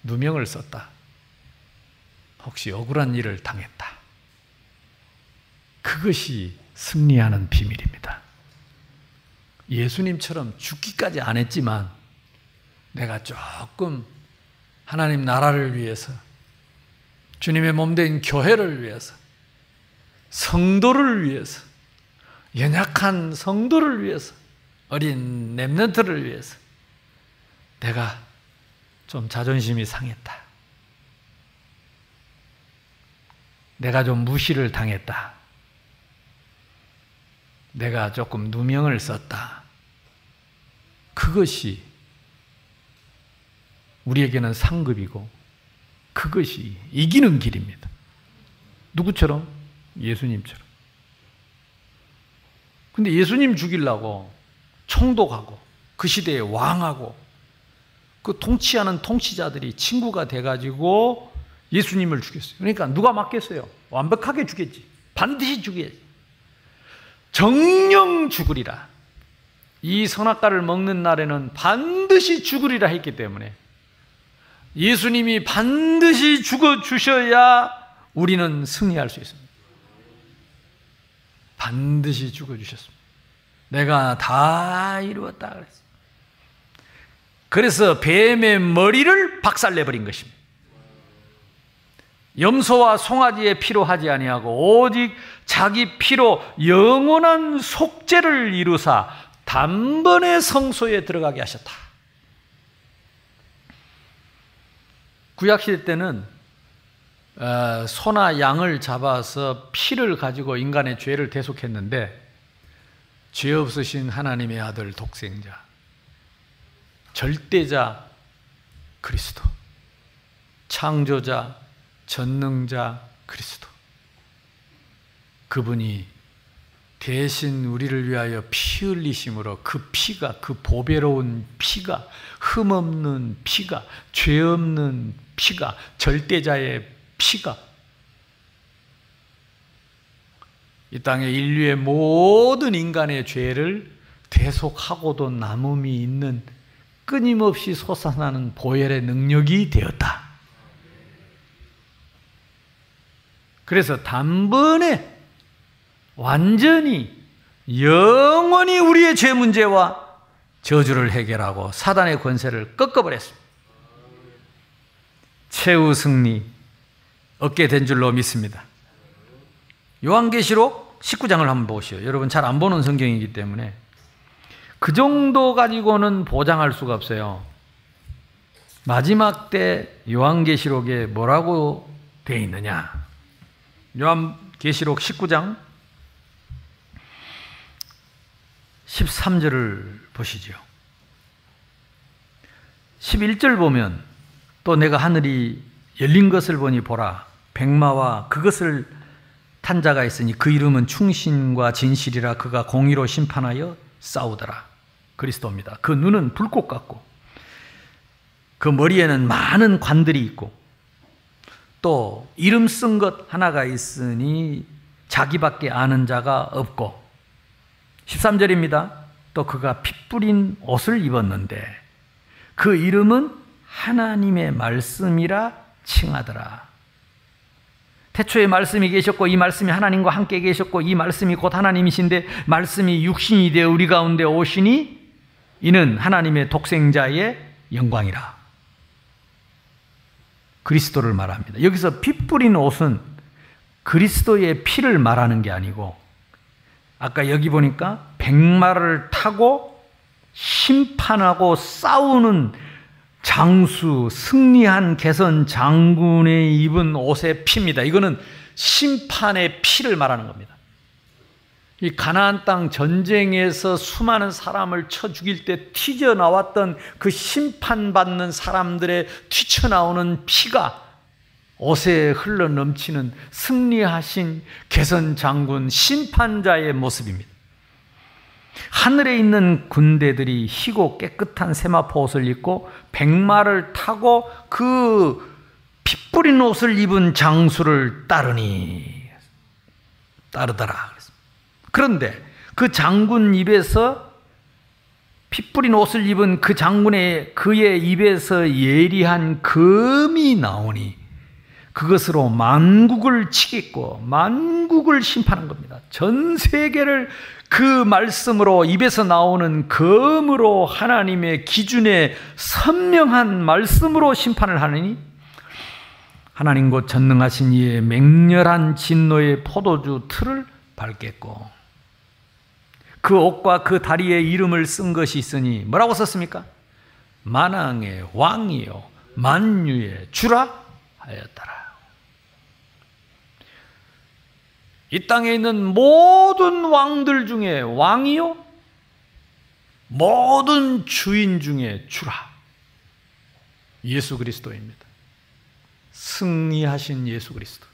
누명을 썼다. 혹시 억울한 일을 당했다. 그것이 승리하는 비밀입니다. 예수님처럼 죽기까지 안 했지만 내가 조금 하나님 나라를 위해서 주님의 몸된 교회를 위해서 성도를 위해서 연약한 성도를 위해서 어린 랩런트를 위해서 내가 좀 자존심이 상했다. 내가 좀 무시를 당했다. 내가 조금 누명을 썼다. 그것이 우리에게는 상급이고 그것이 이기는 길입니다. 누구처럼? 예수님처럼. 근데 예수님 죽이려고 총독하고 그 시대의 왕하고 그 통치하는 통치자들이 친구가 돼가지고 예수님을 죽였어요. 그러니까 누가 맞겠어요? 완벽하게 죽였지. 반드시 죽여야지. 정령 죽으리라. 이 선악과를 먹는 날에는 반드시 죽으리라 했기 때문에 예수님이 반드시 죽어 주셔야 우리는 승리할 수 있습니다. 반드시 죽어 주셨습니다. 내가 다 이루었다 그랬어요. 그래서 뱀의 머리를 박살내 버린 것입니다. 염소와 송아지의 피로 하지 아니하고 오직 자기 피로 영원한 속죄를 이루사 단번에 성소에 들어가게 하셨다. 구약시대 때는 어, 소나 양을 잡아서 피를 가지고 인간의 죄를 대속했는데 죄 없으신 하나님의 아들 독생자 절대자 그리스도 창조자 전능자 그리스도. 그분이 대신 우리를 위하여 피 흘리심으로 그 피가 그 보배로운 피가 흠없는 피가 죄 없는 피가 절대자의 피가 이 땅의 인류의 모든 인간의 죄를 대속하고도 남음이 있는 끊임없이 솟아나는 보혈의 능력이 되었다. 그래서 단번에 완전히 영원히 우리의 죄 문제와 저주를 해결하고 사단의 권세를 꺾어버렸습니다. 최후 승리 얻게 된 줄로 믿습니다. 요한계시록 19장을 한번 보시오. 여러분 잘 안 보는 성경이기 때문에 그 정도 가지고는 보장할 수가 없어요. 마지막 때 요한계시록에 뭐라고 되어 있느냐? 요한계시록 19장 13절을 보시죠. 11절 보면 또 내가 하늘이 열린 것을 보니 보라 백마와 그것을 탄 자가 있으니 그 이름은 충신과 진실이라 그가 공의로 심판하여 싸우더라. 그리스도입니다. 그 눈은 불꽃 같고 그 머리에는 많은 관들이 있고 또 이름 쓴 것 하나가 있으니 자기밖에 아는 자가 없고 13절입니다. 또 그가 피 뿌린 옷을 입었는데 그 이름은 하나님의 말씀이라 칭하더라. 태초에 말씀이 계셨고 이 말씀이 하나님과 함께 계셨고 이 말씀이 곧 하나님이신데 말씀이 육신이 되어 우리 가운데 오시니 이는 하나님의 독생자의 영광이라. 그리스도를 말합니다. 여기서 피 뿌린 옷은 그리스도의 피를 말하는 게 아니고 아까 여기 보니까 백마를 타고 심판하고 싸우는 장수, 승리한 개선 장군의 입은 옷의 피입니다. 이거는 심판의 피를 말하는 겁니다. 이 가나안 땅 전쟁에서 수많은 사람을 쳐 죽일 때 튀져 나왔던 그 심판받는 사람들의 튀쳐 나오는 피가 옷에 흘러 넘치는 승리하신 개선 장군 심판자의 모습입니다. 하늘에 있는 군대들이 희고 깨끗한 세마포 옷을 입고 백마를 타고 그 핏뿌린 옷을 입은 장수를 따르니 따르더라. 그런데 그 장군 입에서 핏뿌린 옷을 입은 그 장군의 그의 입에서 예리한 금이 나오니 그것으로 만국을 치겠고 만국을 심판한 겁니다. 전 세계를 그 말씀으로 입에서 나오는 검으로 하나님의 기준에 선명한 말씀으로 심판을 하느니 하나님 곧 전능하신 이의 맹렬한 진노의 포도주 틀을 밟겠고 그 옷과 그 다리에 이름을 쓴 것이 있으니 뭐라고 썼습니까? 만왕의 왕이요 만유의 주라 하였더라. 이 땅에 있는 모든 왕들 중에 왕이요? 모든 주인 중에 주라. 예수 그리스도입니다. 승리하신 예수 그리스도.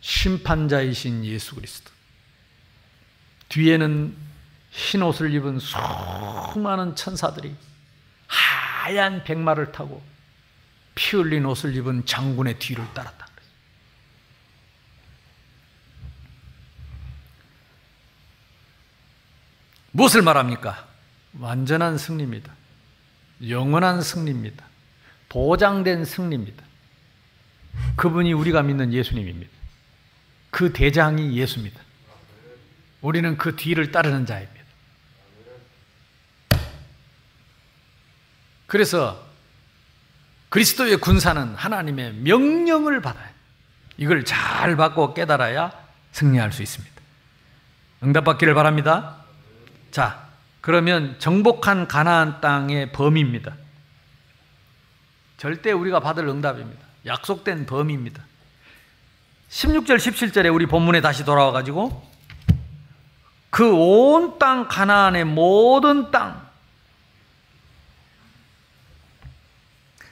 심판자이신 예수 그리스도. 뒤에는 흰 옷을 입은 수많은 천사들이 하얀 백마를 타고 피 흘린 옷을 입은 장군의 뒤를 따랐다. 무엇을 말합니까? 완전한 승리입니다. 영원한 승리입니다. 보장된 승리입니다. 그분이 우리가 믿는 예수님입니다. 그 대장이 예수입니다. 우리는 그 뒤를 따르는 자입니다. 그래서 그리스도의 군사는 하나님의 명령을 받아요. 이걸 잘 받고 깨달아야 승리할 수 있습니다. 응답받기를 바랍니다. 자, 그러면 정복한 가나안 땅의 범위입니다. 절대 우리가 받을 응답입니다. 약속된 범위입니다. 16절, 17절에 우리 본문에 다시 돌아와 가지고 그 온 땅 가나안의 모든 땅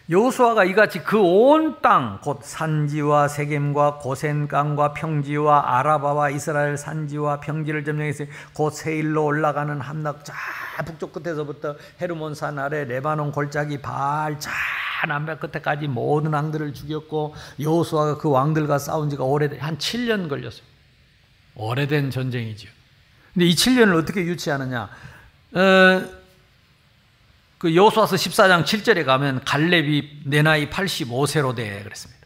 여호수아가 이같이 그 온 땅 곧 산지와 세겜과 고센강과 평지와 아라바와 이스라엘 산지와 평지를 점령했으니 곧 세일로 올라가는 함락 자 북쪽 끝에서부터 헤르몬 산 아래 레바논 골짜기 발자 남백 끝에까지 모든 왕들을 죽였고 여호수아가 그 왕들과 싸운 지가 오래된 한 7년 걸렸어요. 오래된 전쟁이죠. 근데 이 7년을 어떻게 유치하느냐? 어, 그 여호수아서 14장 7절에 가면 갈렙이 내 나이 85세로 돼 그랬습니다.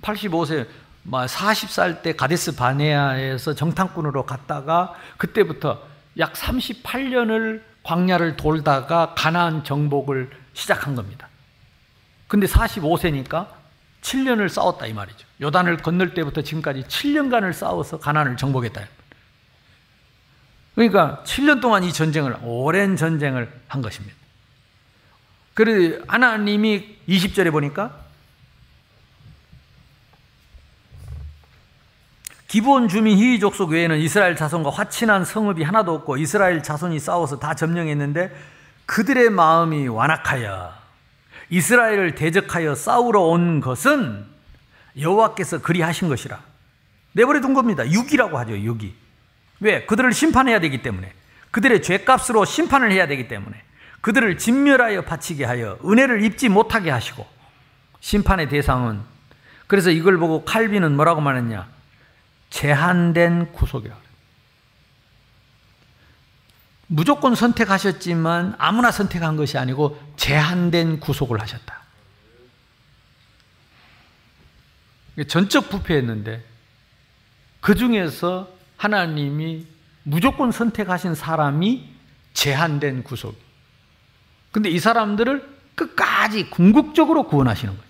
85세 40살 때 가데스 바네아에서 정탐꾼으로 갔다가 그때부터 약 38년을 광야를 돌다가 가나안 정복을 시작한 겁니다. 근데 45세니까 7년을 싸웠다 이 말이죠. 요단을 건널 때부터 지금까지 7년간을 싸워서 가나안을 정복했다. 그러니까 7년 동안 이 전쟁을 오랜 전쟁을 한 것입니다. 그래 하나님이 20절에 보니까 기본 주민 희위 족속 외에는 이스라엘 자손과 화친한 성읍이 하나도 없고 이스라엘 자손이 싸워서 다 점령했는데 그들의 마음이 완악하여 이스라엘을 대적하여 싸우러 온 것은 여호와께서 그리하신 것이라 내버려 둔 겁니다. 육이라고 하죠. 육이. 왜? 그들을 심판해야 되기 때문에 그들의 죄값으로 심판을 해야 되기 때문에 그들을 진멸하여 바치게 하여 은혜를 입지 못하게 하시고 심판의 대상은 그래서 이걸 보고 칼빈은 뭐라고 말했냐? 제한된 구속이라. 무조건 선택하셨지만 아무나 선택한 것이 아니고 제한된 구속을 하셨다. 전적 부패했는데 그 중에서 하나님이 무조건 선택하신 사람이 제한된 구속. 근데 이 사람들을 끝까지 궁극적으로 구원하시는 거예요.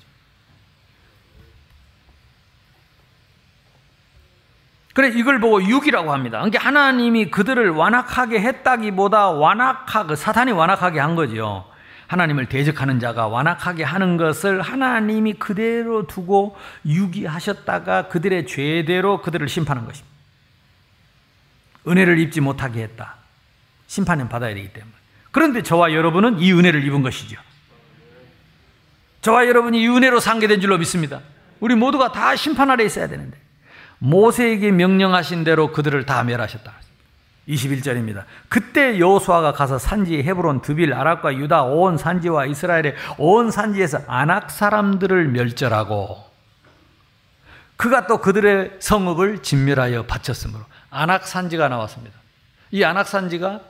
그래 이걸 보고 육이라고 합니다. 그러니까 하나님이 그들을 완악하게 했다기보다 완악하게 사탄이 완악하게 한 거죠. 하나님을 대적하는 자가 완악하게 하는 것을 하나님이 그대로 두고 유기하셨다가 그들의 죄대로 그들을 심판한 것입니다. 은혜를 입지 못하게 했다. 심판은 받아야 되기 때문에. 그런데 저와 여러분은 이 은혜를 입은 것이죠. 저와 여러분이 이 은혜로 상계된 줄로 믿습니다. 우리 모두가 다 심판 아래 있어야 되는데. 모세에게 명령하신 대로 그들을 다 멸하셨다. 21절입니다. 그때 여호수아가 가서 산지 헤브론, 드빌, 아락과 유다 온 산지와 이스라엘의 온 산지에서 아낙 사람들을 멸절하고 그가 또 그들의 성읍을 진멸하여 바쳤으므로 아낙 산지가 나왔습니다. 이 아낙 산지가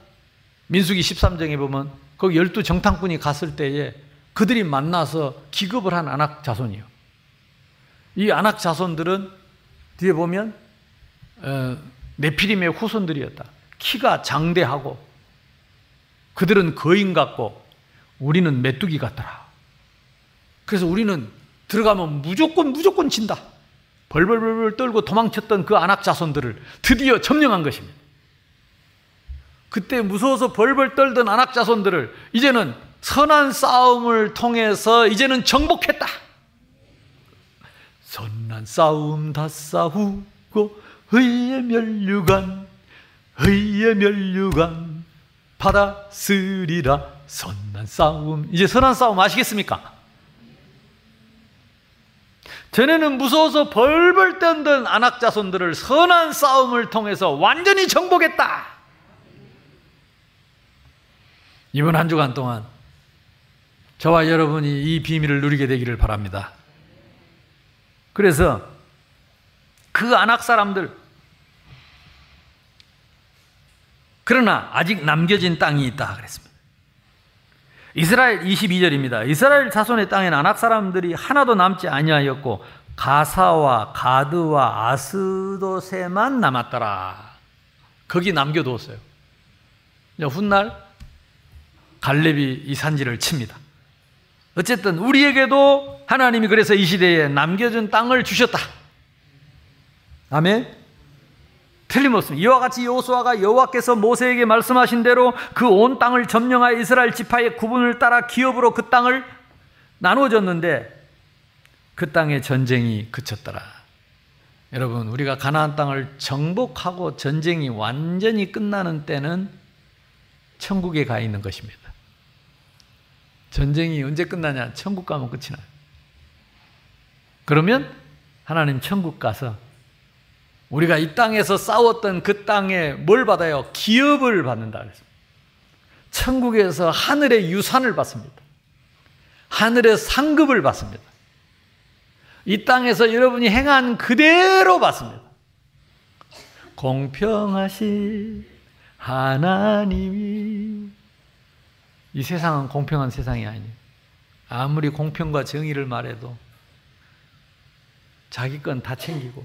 민수기 13장에 보면 거기 열두 정탐꾼이 갔을 때에 그들이 만나서 기급을 한 아낙 자손이요. 이 아낙 자손들은 뒤에 보면 어, 네피림의 후손들이었다. 키가 장대하고 그들은 거인 같고 우리는 메뚜기 같더라. 그래서 우리는 들어가면 무조건 무조건 진다. 벌벌벌벌 떨고 도망쳤던 그 안악 자손들을 드디어 점령한 것입니다. 그때 무서워서 벌벌 떨던 안악 자손들을 이제는 선한 싸움을 통해서 이제는 정복했다. 선난 싸움 다 싸우고 의의 멸류관 의의 멸류관 받아쓰리라 선난 싸움 이제 선한 싸움 아시겠습니까? 전에는 무서워서 벌벌 떤던 안악 자손들을 선한 싸움을 통해서 완전히 정복했다. 이번 한 주간 동안 저와 여러분이 이 비밀을 누리게 되기를 바랍니다. 그래서 그 안악 사람들 그러나 아직 남겨진 땅이 있다 그랬습니다. 이스라엘 22절입니다. 이스라엘 자손의 땅에는 안악 사람들이 하나도 남지 아니하였고 가사와 가드와 아스도세만 남았더라. 거기 남겨두었어요. 훗날 갈렙이 이 산지를 칩니다. 어쨌든 우리에게도 하나님이 그래서 이 시대에 남겨준 땅을 주셨다. 아멘. 틀림없습니다. 이와 같이 여호수아가 여호와께서 모세에게 말씀하신 대로 그 온 땅을 점령하여 이스라엘 지파의 구분을 따라 기업으로 그 땅을 나누어줬는데 그 땅의 전쟁이 그쳤더라. 여러분, 우리가 가나안 땅을 정복하고 전쟁이 완전히 끝나는 때는 천국에 가 있는 것입니다. 전쟁이 언제 끝나냐? 천국 가면 끝이 나요. 그러면 하나님 천국 가서 우리가 이 땅에서 싸웠던 그 땅에 뭘 받아요? 기업을 받는다. 천국에서 하늘의 유산을 받습니다. 하늘의 상급을 받습니다. 이 땅에서 여러분이 행한 그대로 받습니다. 공평하신 하나님이 이 세상은 공평한 세상이 아니에요. 아무리 공평과 정의를 말해도 자기 건 다 챙기고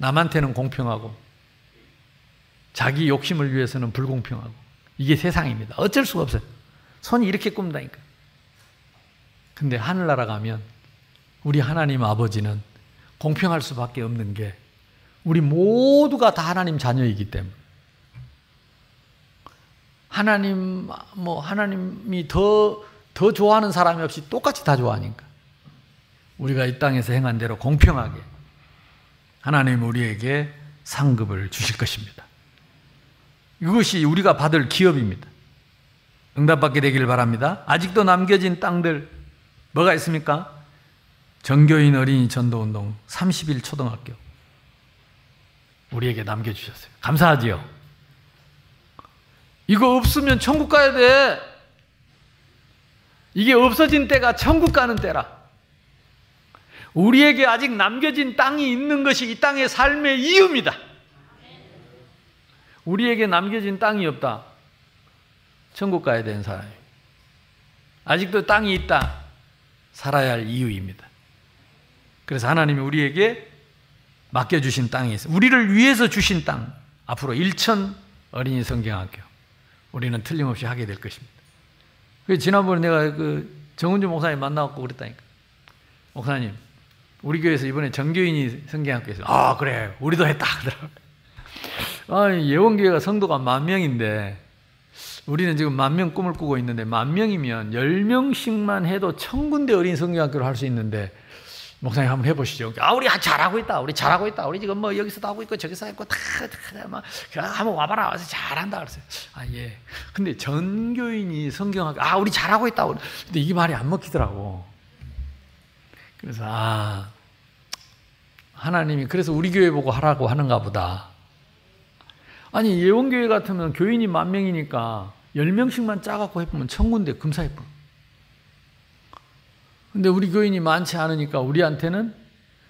남한테는 공평하고 자기 욕심을 위해서는 불공평하고 이게 세상입니다. 어쩔 수가 없어요. 손이 이렇게 꼽다니까. 근데 하늘나라 가면 우리 하나님 아버지는 공평할 수밖에 없는 게 우리 모두가 다 하나님 자녀이기 때문에 하나님 뭐 하나님이 더 더 좋아하는 사람이 없이 똑같이 다 좋아하니까 우리가 이 땅에서 행한 대로 공평하게 하나님 우리에게 상급을 주실 것입니다. 이것이 우리가 받을 기업입니다. 응답받게 되기를 바랍니다. 아직도 남겨진 땅들 뭐가 있습니까? 정교인 어린이 전도운동 30일 초등학교 우리에게 남겨주셨어요. 감사하지요? 이거 없으면 천국 가야 돼. 이게 없어진 때가 천국 가는 때라. 우리에게 아직 남겨진 땅이 있는 것이 이 땅의 삶의 이유입니다. 우리에게 남겨진 땅이 없다. 천국 가야 되는 사람이. 아직도 땅이 있다. 살아야 할 이유입니다. 그래서 하나님이 우리에게 맡겨주신 땅이 있어요. 우리를 위해서 주신 땅. 앞으로 1천 어린이 성경학교. 우리는 틀림없이 하게 될 것입니다. 지난번에 내가 그 정은주 목사님 만나고 그랬다니까. 목사님, 우리 교회에서 이번에 정교인이 성경학교에서 아 그래 우리도 했다 그러더라고요. 아 예원교회가 성도가 만 명인데 우리는 지금 만 명 꿈을 꾸고 있는데 만 명이면 열 명씩만 해도 천 군데 어린 성경학교를 할 수 있는데 목사님 한번 해보시죠. 아, 우리 잘하고 있다. 우리 잘하고 있다. 우리 지금 뭐 여기서도 하고 있고 저기서 하고 다, 다, 막, 한번 와봐라. 와서 잘한다. 그랬어요. 아, 예. 근데 전교인이 성경학교, 아, 우리 잘하고 있다. 근데 이게 말이 안 먹히더라고. 그래서, 아, 하나님이 그래서 우리 교회 보고 하라고 하는가 보다. 아니, 예원교회 같으면 교인이 만 명이니까 열 명씩만 짜갖고 해보면 천군데 금사해보 근데 우리 교인이 많지 않으니까 우리한테는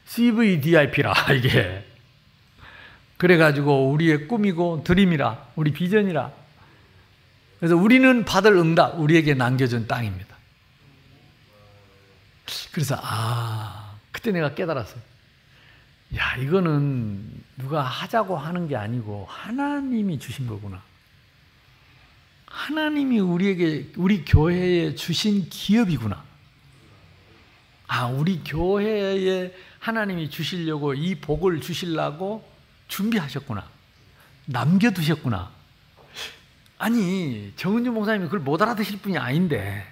CVDIP라, 이게. 그래가지고 우리의 꿈이고 드림이라, 우리 비전이라. 그래서 우리는 받을 응답, 우리에게 남겨준 땅입니다. 그래서, 아, 그때 내가 깨달았어요. 야, 이거는 누가 하자고 하는 게 아니고 하나님이 주신 거구나. 하나님이 우리에게, 우리 교회에 주신 기업이구나. 아, 우리 교회에 하나님이 주시려고 이 복을 주시려고 준비하셨구나. 남겨두셨구나. 아니, 정은주 목사님이 그걸 못 알아듣실 분이 아닌데,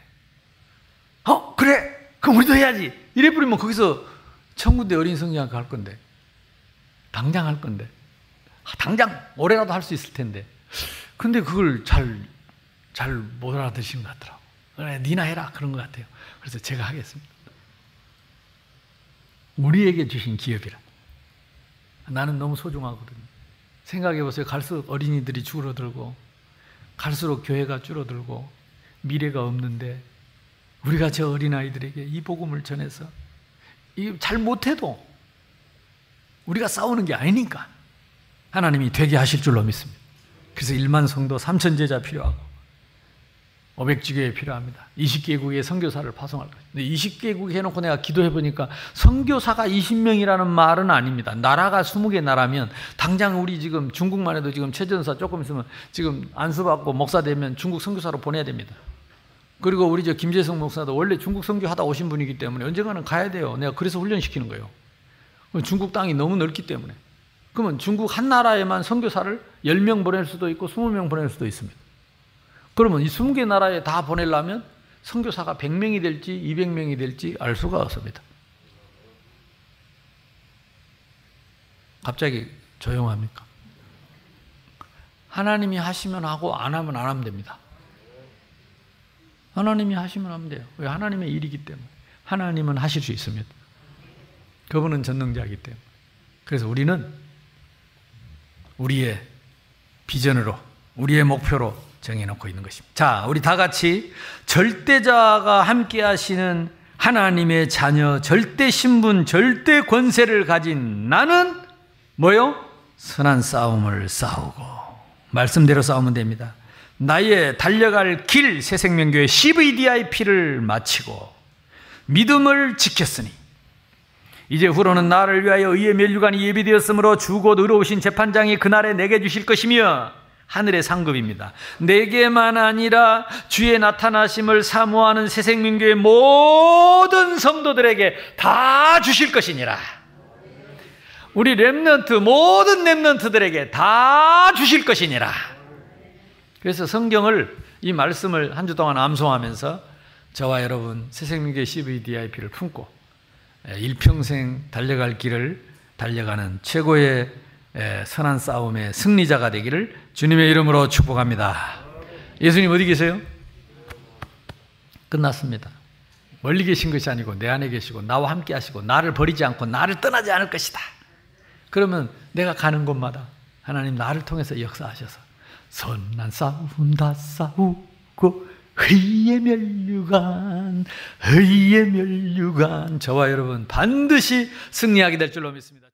어, 그래! 그럼 우리도 해야지! 이래 버리면 거기서 천군대 어린 성경학교 할 건데, 당장 할 건데, 아, 당장 올해라도 할 수 있을 텐데, 근데 그걸 잘, 잘 못 알아듣신 것 같더라고. 그래, 니나 해라. 그런 것 같아요. 그래서 제가 하겠습니다. 우리에게 주신 기업이라. 나는 너무 소중하거든요. 생각해 보세요. 갈수록 어린이들이 줄어들고, 갈수록 교회가 줄어들고, 미래가 없는데, 우리가 저 어린아이들에게 이 복음을 전해서, 잘 못해도, 우리가 싸우는 게 아니니까, 하나님이 되게 하실 줄로 믿습니다. 그래서 1만 성도 3천 제자 필요하고, 500지교회 필요합니다. 20개국의 선교사를 파송할 거예요. 근데 20개국 해놓고 내가 기도해 보니까 선교사가 20명이라는 말은 아닙니다. 나라가 20개 나라면 당장 우리 지금 중국만 해도 지금 최전사 조금 있으면 지금 안수 받고 목사 되면 중국 선교사로 보내야 됩니다. 그리고 우리 저 김재성 목사도 원래 중국 선교 하다 오신 분이기 때문에 언젠가는 가야 돼요. 내가 그래서 훈련시키는 거예요. 중국 땅이 너무 넓기 때문에. 그러면 중국 한 나라에만 선교사를 10명 보낼 수도 있고 20명 보낼 수도 있습니다. 그러면 이 20개 나라에 다 보내려면 선교사가 100명이 될지 200명이 될지 알 수가 없습니다. 갑자기 조용합니까? 하나님이 하시면 하고 안 하면 안 하면 됩니다. 하나님이 하시면 하면 돼요. 왜 하나님의 일이기 때문에. 하나님은 하실 수 있습니다. 그분은 전능자이기 때문에. 그래서 우리는 우리의 비전으로, 우리의 목표로 정해놓고 있는 것입니다. 자, 우리 다 같이 절대자가 함께 하시는 하나님의 자녀, 절대 신분, 절대 권세를 가진 나는 뭐요? 선한 싸움을 싸우고 말씀대로 싸우면 됩니다. 나의 달려갈 길 새생명교회 CVDIP를 마치고 믿음을 지켰으니 이제 후로는 나를 위하여 의의 멸류관이 예비되었으므로 주곧 의로우신 재판장이 그날에 내게 주실 것이며 하늘의 상급입니다. 내게만 아니라 주의 나타나심을 사모하는 새생명교의 모든 성도들에게 다 주실 것이니라. 우리 랩런트 모든 랩런트들에게 다 주실 것이니라. 그래서 성경을 이 말씀을 한 주 동안 암송하면서 저와 여러분 새생명교회 CVDIP를 품고 일평생 달려갈 길을 달려가는 최고의 선한 싸움의 승리자가 되기를 주님의 이름으로 축복합니다. 예수님 어디 계세요? 끝났습니다. 멀리 계신 것이 아니고 내 안에 계시고 나와 함께 하시고 나를 버리지 않고 나를 떠나지 않을 것이다. 그러면 내가 가는 곳마다 하나님 나를 통해서 역사하셔서 선한 싸움 다 싸우고 의의 멸류관 의의 멸류관 저와 여러분 반드시 승리하게 될 줄로 믿습니다.